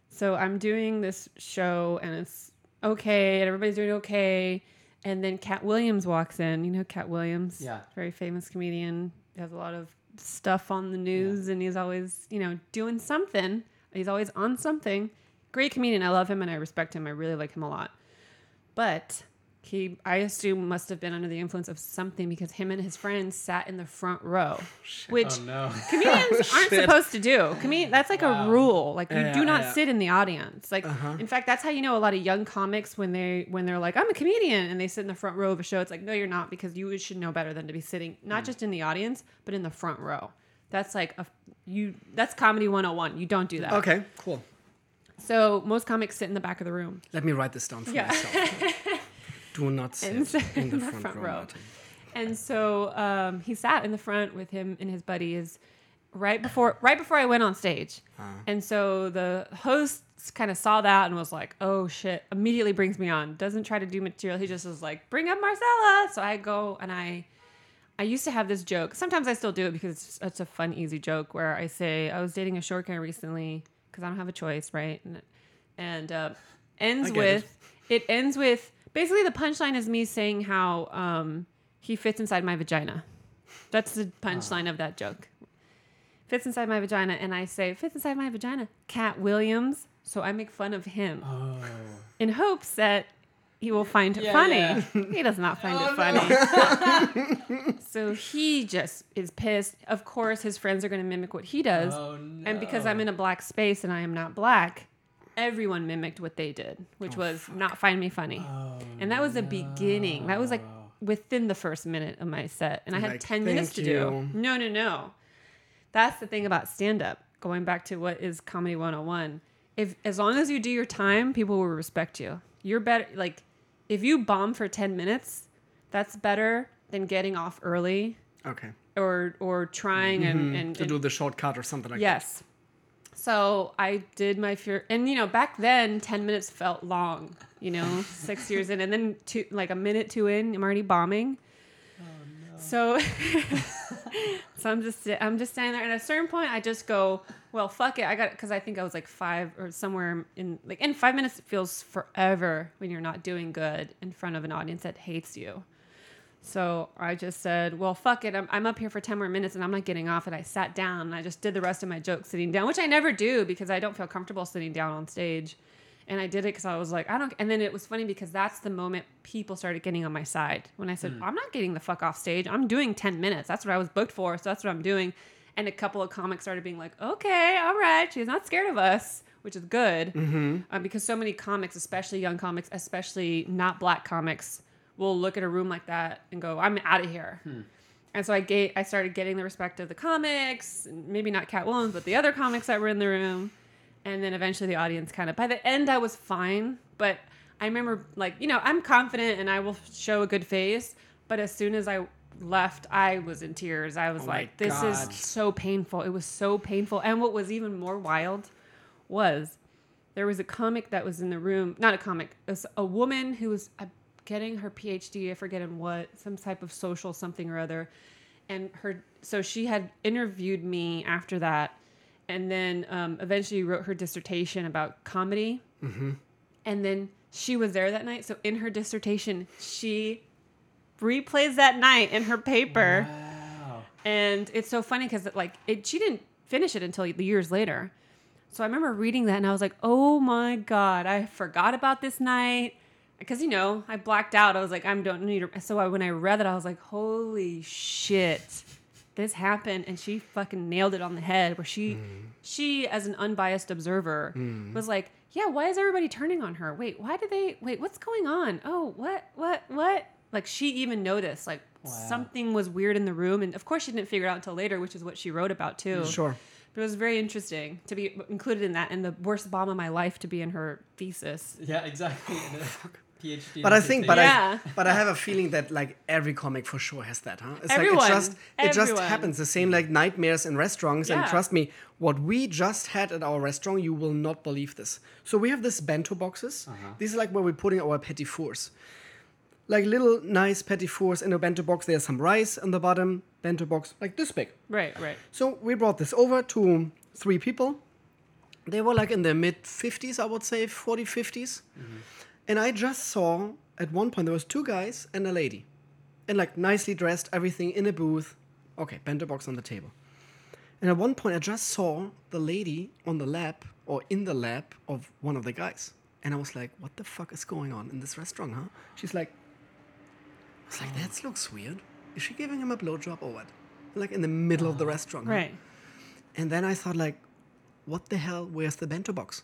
so I'm doing this show and it's okay, and everybody's doing okay, and then Katt Williams walks in. You know Katt Williams, Yeah. very famous comedian. He has a lot of stuff on the news, and he's always you know doing something. He's always on something. Great comedian. I love him and I respect him. I really like him a lot. But he, I assume, must have been under the influence of something because him and his friends sat in the front row, which Oh no. comedians aren't supposed to do. Comedian, that's like a rule. Like you Yeah, do not yeah. sit in the audience. Like Uh-huh. in fact, that's how you know a lot of young comics when they when they're like, I'm a comedian, and they sit in the front row of a show. It's like, no, you're not, because you should know better than to be sitting not just in the audience, but in the front row. That's like a you. That's comedy 101. You don't do that. Okay, cool. So most comics sit in the back of the room. Let me write this down for Yeah. myself. Do not sit so- in the front, row. Martin. And so um, he sat in the front with him and his buddies right before right before I went on stage. And so the host kind of saw that and was like, "Oh shit!" Immediately brings me on. Doesn't try to do material. He just was like, "Bring up Marcella." So I go and I. I used to have this joke. Sometimes I still do it because it's such a fun, easy joke where I say I was dating a short guy recently because I don't have a choice, right? And, and uh, ends with it. ends with basically the punchline is me saying how um, he fits inside my vagina. That's the punchline of that joke. Fits inside my vagina, and I say fits inside my vagina. Katt Williams. So I make fun of him Oh. in hopes that he will find it Yeah, funny. yeah. He does not find Oh, it funny. so he just is pissed. Of course, his friends are going to mimic what he does. Oh no. And because I'm in a black space and I am not black, everyone mimicked what they did, which Oh, was not find me funny. Oh, and that was the beginning. That was like within the first minute of my set. And I had Like, 10 minutes to thank do. No, no, no. That's the thing about stand up. Going back to what is comedy 101. If as long as you do your time, people will respect you. You're better like if you bomb for 10 minutes, that's better than getting off early Okay. or or trying and, mm-hmm. and, To and do the shortcut or something like that yes. So I did my fear, and you know, back then, ten minutes felt long. You know, six years in, and then two, like a minute two in, I'm already bombing. Oh, no. So, So I'm just I'm just standing there, and at a certain point, I just go, "Well, fuck it." I got because I think I was like five or somewhere in like in five minutes. It feels forever when you're not doing good in front of an audience that hates you. So I just said, "Well, fuck it. I'm, I'm up here for ten more minutes, and I'm not getting off." And I sat down, and I just did the rest of my jokes sitting down, which I never do because I don't feel comfortable sitting down on stage. And I did it because I was like, I don't. And then it was funny because that's the moment people started getting on my side when I said, I'm not getting the fuck off stage. I'm doing 10 minutes. That's what I was booked for. So that's what I'm doing. And a couple of comics started being like, okay, all right. She's not scared of us, which is good. Uh, because so many comics, especially young comics, especially not black comics, will look at a room like that and go, I'm out of here. Hmm. And so I gave, I started getting the respect of the comics, maybe not Katt Williams, but the other comics that were in the room. And then eventually the audience kind of, by the end, I was fine. But I remember, like, you know, I'm confident and I will show a good face. But as soon as I left, I was in tears. I was Oh like, this is so painful. It was so painful. And what was even more wild was there was a comic that was in the room, not a comic, it was a woman who was getting her PhD, I forget in what, some type of social something or other. And her, so she had interviewed me after that, and then um, eventually wrote her dissertation about comedy. And then she was there that night. So in her dissertation, she replays that night in her paper. Wow. And it's so funny because like it, she didn't finish it until years later. So I remember reading that and I was like, oh my god, I forgot about this night because you know I blacked out. I was like, I don't need. To. So I, when I read it, I was like, holy shit, this happened, and she fucking nailed it on the head. Where she, mm-hmm. she as an unbiased observer, mm-hmm. was like, yeah, why is everybody turning on her? Wait, why did they? Wait, what's going on? Oh, what, what, what? Like she even noticed like something was weird in the room, and of course she didn't figure it out until later, which is what she wrote about too. Sure. But it was very interesting to be included in that, and the worst bomb of my life to be in her thesis. Yeah, exactly. And a PhD. But I think, but Yeah. I, but I have a feeling that like every comic for sure has that, huh? It's Everyone. like it just, it just happens. The same like nightmares in restaurants. And trust me, what we just had at our restaurant, you will not believe this. So we have this bento boxes. These are like where we're putting our petit fours. Like little nice petit fours in a bento box. There's some rice on the bottom. Bento box like this big. Right, right. So we brought this over to three people. They were like in their mid 50s, I would say, 40, 50s. And I just saw at one point there was two guys and a lady. And like nicely dressed, everything in a booth. Okay, bento box on the table. And at one point I just saw the lady on the lap or in the lap of one of the guys. And I was like, what the fuck is going on in this restaurant, huh? She's like, I was like, that looks weird. Is she giving him a blowjob or what? Like in the middle of the restaurant. huh? Right. And then I thought, like, what the hell? Where's the bento box?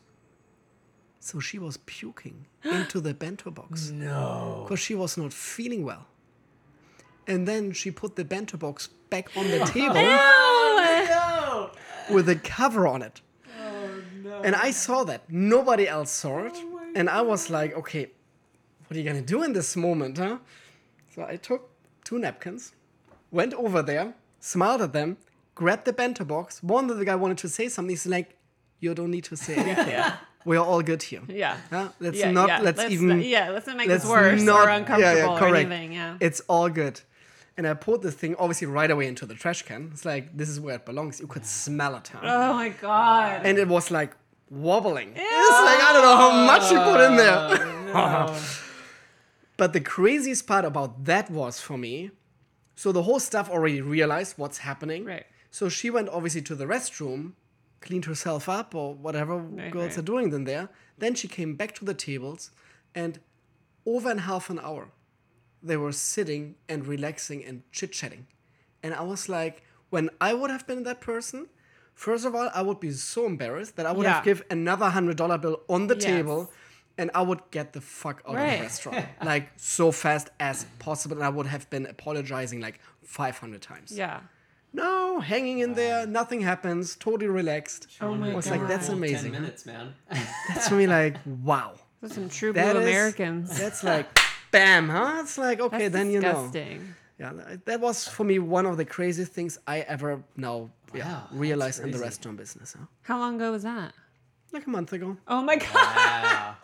So she was puking into the bento box no. because she was not feeling well. And then she put the bento box back on the table No. with a cover on it. Oh no. And I saw that. Nobody else saw it. Oh, and I was like, okay, what are you going to do in this moment, huh? So I took two napkins, went over there, smiled at them, grabbed the bento box. One of the guy wanted to say something. He's like, you don't need to say anything. We're all good here. Yeah. Huh? Let's yeah, not, yeah. let's, even, not- yeah, let's not make let's this worse not- or uncomfortable yeah, yeah, correct. anything. Yeah. It's all good. And I put this thing obviously right away into the trash can. It's like, this is where it belongs. You could smell it, huh? oh my god. and it was like wobbling. It's like I don't know how much you put in there. but the craziest part about that was for me, so the whole staff already realized what's happening. Right. So she went obviously to the restroom, cleaned herself up or whatever Right, girls right. are doing in there. Then she came back to the tables, and over in half an hour, they were sitting and relaxing and chit chatting. And I was like, when I would have been that person, first of all, I would be so embarrassed that I would Yeah. have give another hundred dollar bill on the Yes. table, and I would get the fuck out of the restaurant like so fast as possible. And I would have been apologizing like five hundred times. yeah. No, hanging in there, nothing happens, totally relaxed. Oh my I was like, God. that's amazing. Ten minutes, man. That's for me like, wow. Those are some true blue That is- Americans. That's like, bam, huh? It's like, okay, That's then you know. disgusting. Yeah, that- that was for me one of the craziest things I ever now yeah, Wow, that's realized in the crazy. restaurant business. Huh? How long ago was that? Like a month ago. Oh my god. Wow.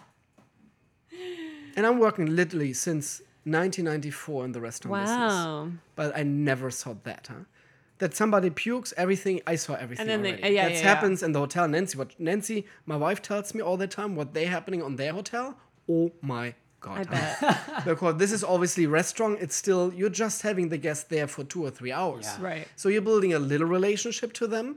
And I'm working literally since 1994 in the restaurant business. Wow. But I never saw that, huh? That somebody pukes, everything. I saw everything. then they- already. uh, yeah, that yeah, yeah. happens in the hotel. Nancy, what Nancy, my wife tells me all the time what they happening on their hotel. Oh my god! I bet. because this is obviously restaurant. It's still you're just having the guest there for two or three hours. Yeah. right. So you're building a little relationship to them.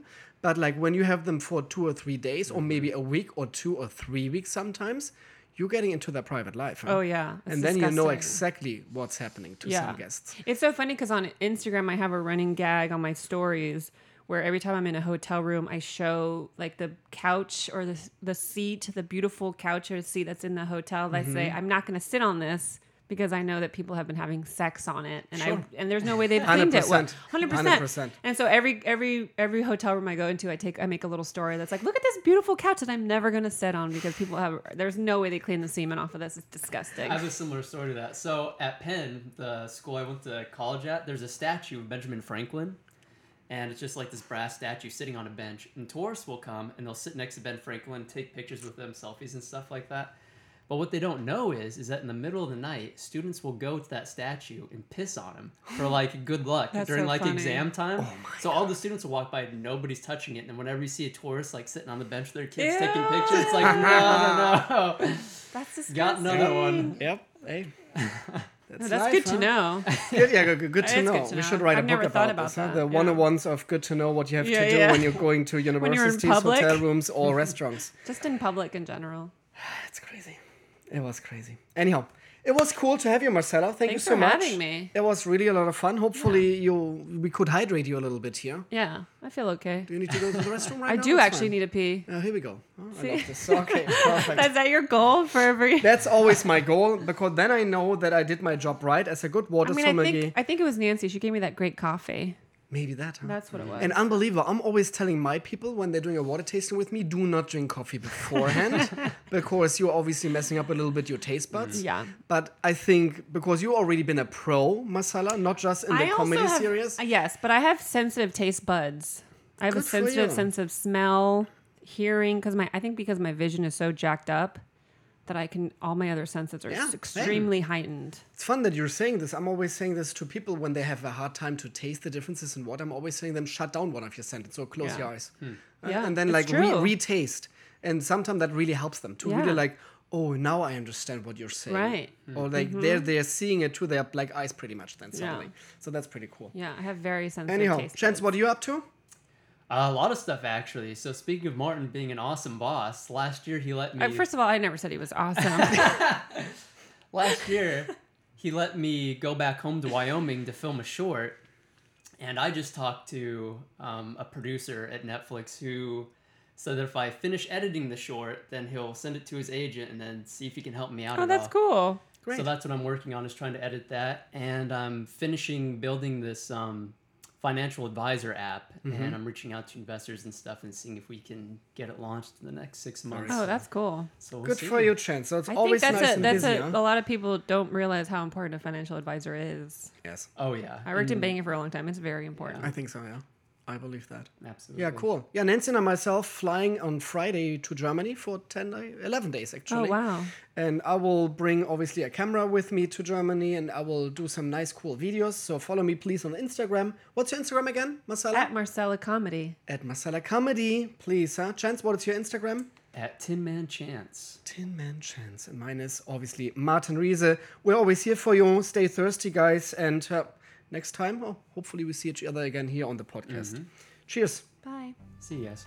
But like when you have them for two or three days, or maybe a week or two or three weeks sometimes, you're getting into their private life. huh? Oh yeah. And then you know exactly what's happening to yeah. some guests. It's so funny because on Instagram I have a running gag on my stories where every time I'm in a hotel room I show like the couch or the the seat, the beautiful couch or seat that's in the hotel. I say Mm-hmm. I'm not going to sit on this because I know that people have been having sex on it, and Sure. I and there's no way they've cleaned it 100%. Hundred 100%. percent. And so every every every hotel room I go into, I take I make a little story that's like, look at this beautiful couch that I'm never going to sit on because people have. There's no way they clean the semen off of this. It's disgusting. I have a similar story to that. So at Penn, the school I went to college at, there's a statue of Benjamin Franklin. And it's just like this brass statue sitting on a bench. And tourists will come and they'll sit next to Ben Franklin, take pictures with them, selfies and stuff like that. But what they don't know is, is that in the middle of the night, students will go to that statue and piss on him for like good luck That's during so like funny. exam time. Oh so all the students will walk by, and nobody's touching it. And then whenever you see a tourist like sitting on the bench with their kids taking pictures, it's like no, no, no. That's disgusting. Got another one. Yep. Hey. That's, No, that's life, good to know. Good, yeah, good, good to know. good to we should write I've a book about, about this. Huh? that, The yeah. 101s of good to know what you have Yeah, to do yeah. when you're going to universities, public. hotel rooms, or restaurants. Just in public in general. it's crazy. It was crazy. Anyhow, it was cool to have you, Marcella. Thank Thanks you so for much. having me. It was really a lot of fun. Hopefully, you we could hydrate you a little bit here. Yeah, I feel okay. Do you need to go to the restroom right I now? do It's actually fine. need a pee. Oh, here we go. Oh, I love this. Okay, perfect. Is that your goal for every? That's always my goal because then I know that I did my job right as a good water I mean, I sommelier. think I think it was Nancy. She gave me that great coffee. Maybe that. Huh? That's what it was. And unbelievable. I'm always telling my people when they're doing a water tasting with me, do not drink coffee beforehand because you're obviously messing up a little bit your taste buds. Yeah. But I think because you've already been a pro, Marcella, not just in the I comedy have, series. uh, Yes, but I have sensitive taste buds. I have Good a sensitive sense of smell, hearing, because my I think because my vision is so jacked up that I can all my other senses are Yeah, s- same. extremely heightened. It's fun that you're saying this. I'm always saying this to people when they have a hard time to taste the differences in water. I'm always saying them shut down one of your senses, or close Yeah. your eyes, Uh, Yeah, and then like re- true. retaste. And sometimes that really helps them to Yeah. really like, oh, now I understand what you're saying, Right. Mm-hmm. Or like they're they're seeing it through their black eyes pretty much. Then suddenly, so that's pretty cool. Yeah, I have very sensitive Anyhow, taste Chance, buds. what are you up to? A lot of stuff actually. So speaking of Martin being an awesome boss, last year he let me. Uh, first of all, I never said he was awesome. last year he let me go back home to Wyoming to film a short, and I just talked to um, a producer at Netflix who said that if I finish editing the short, then he'll send it to his agent and then see if he can help me out. oh, at that's all. cool. Great. So that's what I'm working on is trying to edit that, and I'm finishing building this um, financial advisor app, Mm-hmm. and I'm reaching out to investors and stuff and seeing if we can get it launched in the next six months. Oh, that's cool. so we'll Good see. for you, Chance. So it's I think that's nice a and that's busy. a, huh? a lot of people don't realize how important a financial advisor is. Yes, Oh yeah, I worked in banking for a long time. It's very important. I think so. Yeah, I believe that. Absolutely. Yeah, cool. Yeah, Nancy and myself flying on Friday to Germany for 10, day- 11 days actually. Oh wow. And I will bring obviously a camera with me to Germany and I will do some nice cool videos. So follow me please on Instagram. What's your Instagram again, Marcella? At Marcella Comedy. At Marcella Comedy, please, huh? Chance, what is your Instagram? At Tin Man Chance. Tin Man Chance. And mine is obviously Martin Riese. We're always here for you. Stay thirsty, guys. And uh, next time, hopefully we see each other again here on the podcast. Mm-hmm. Cheers. Bye. See you guys.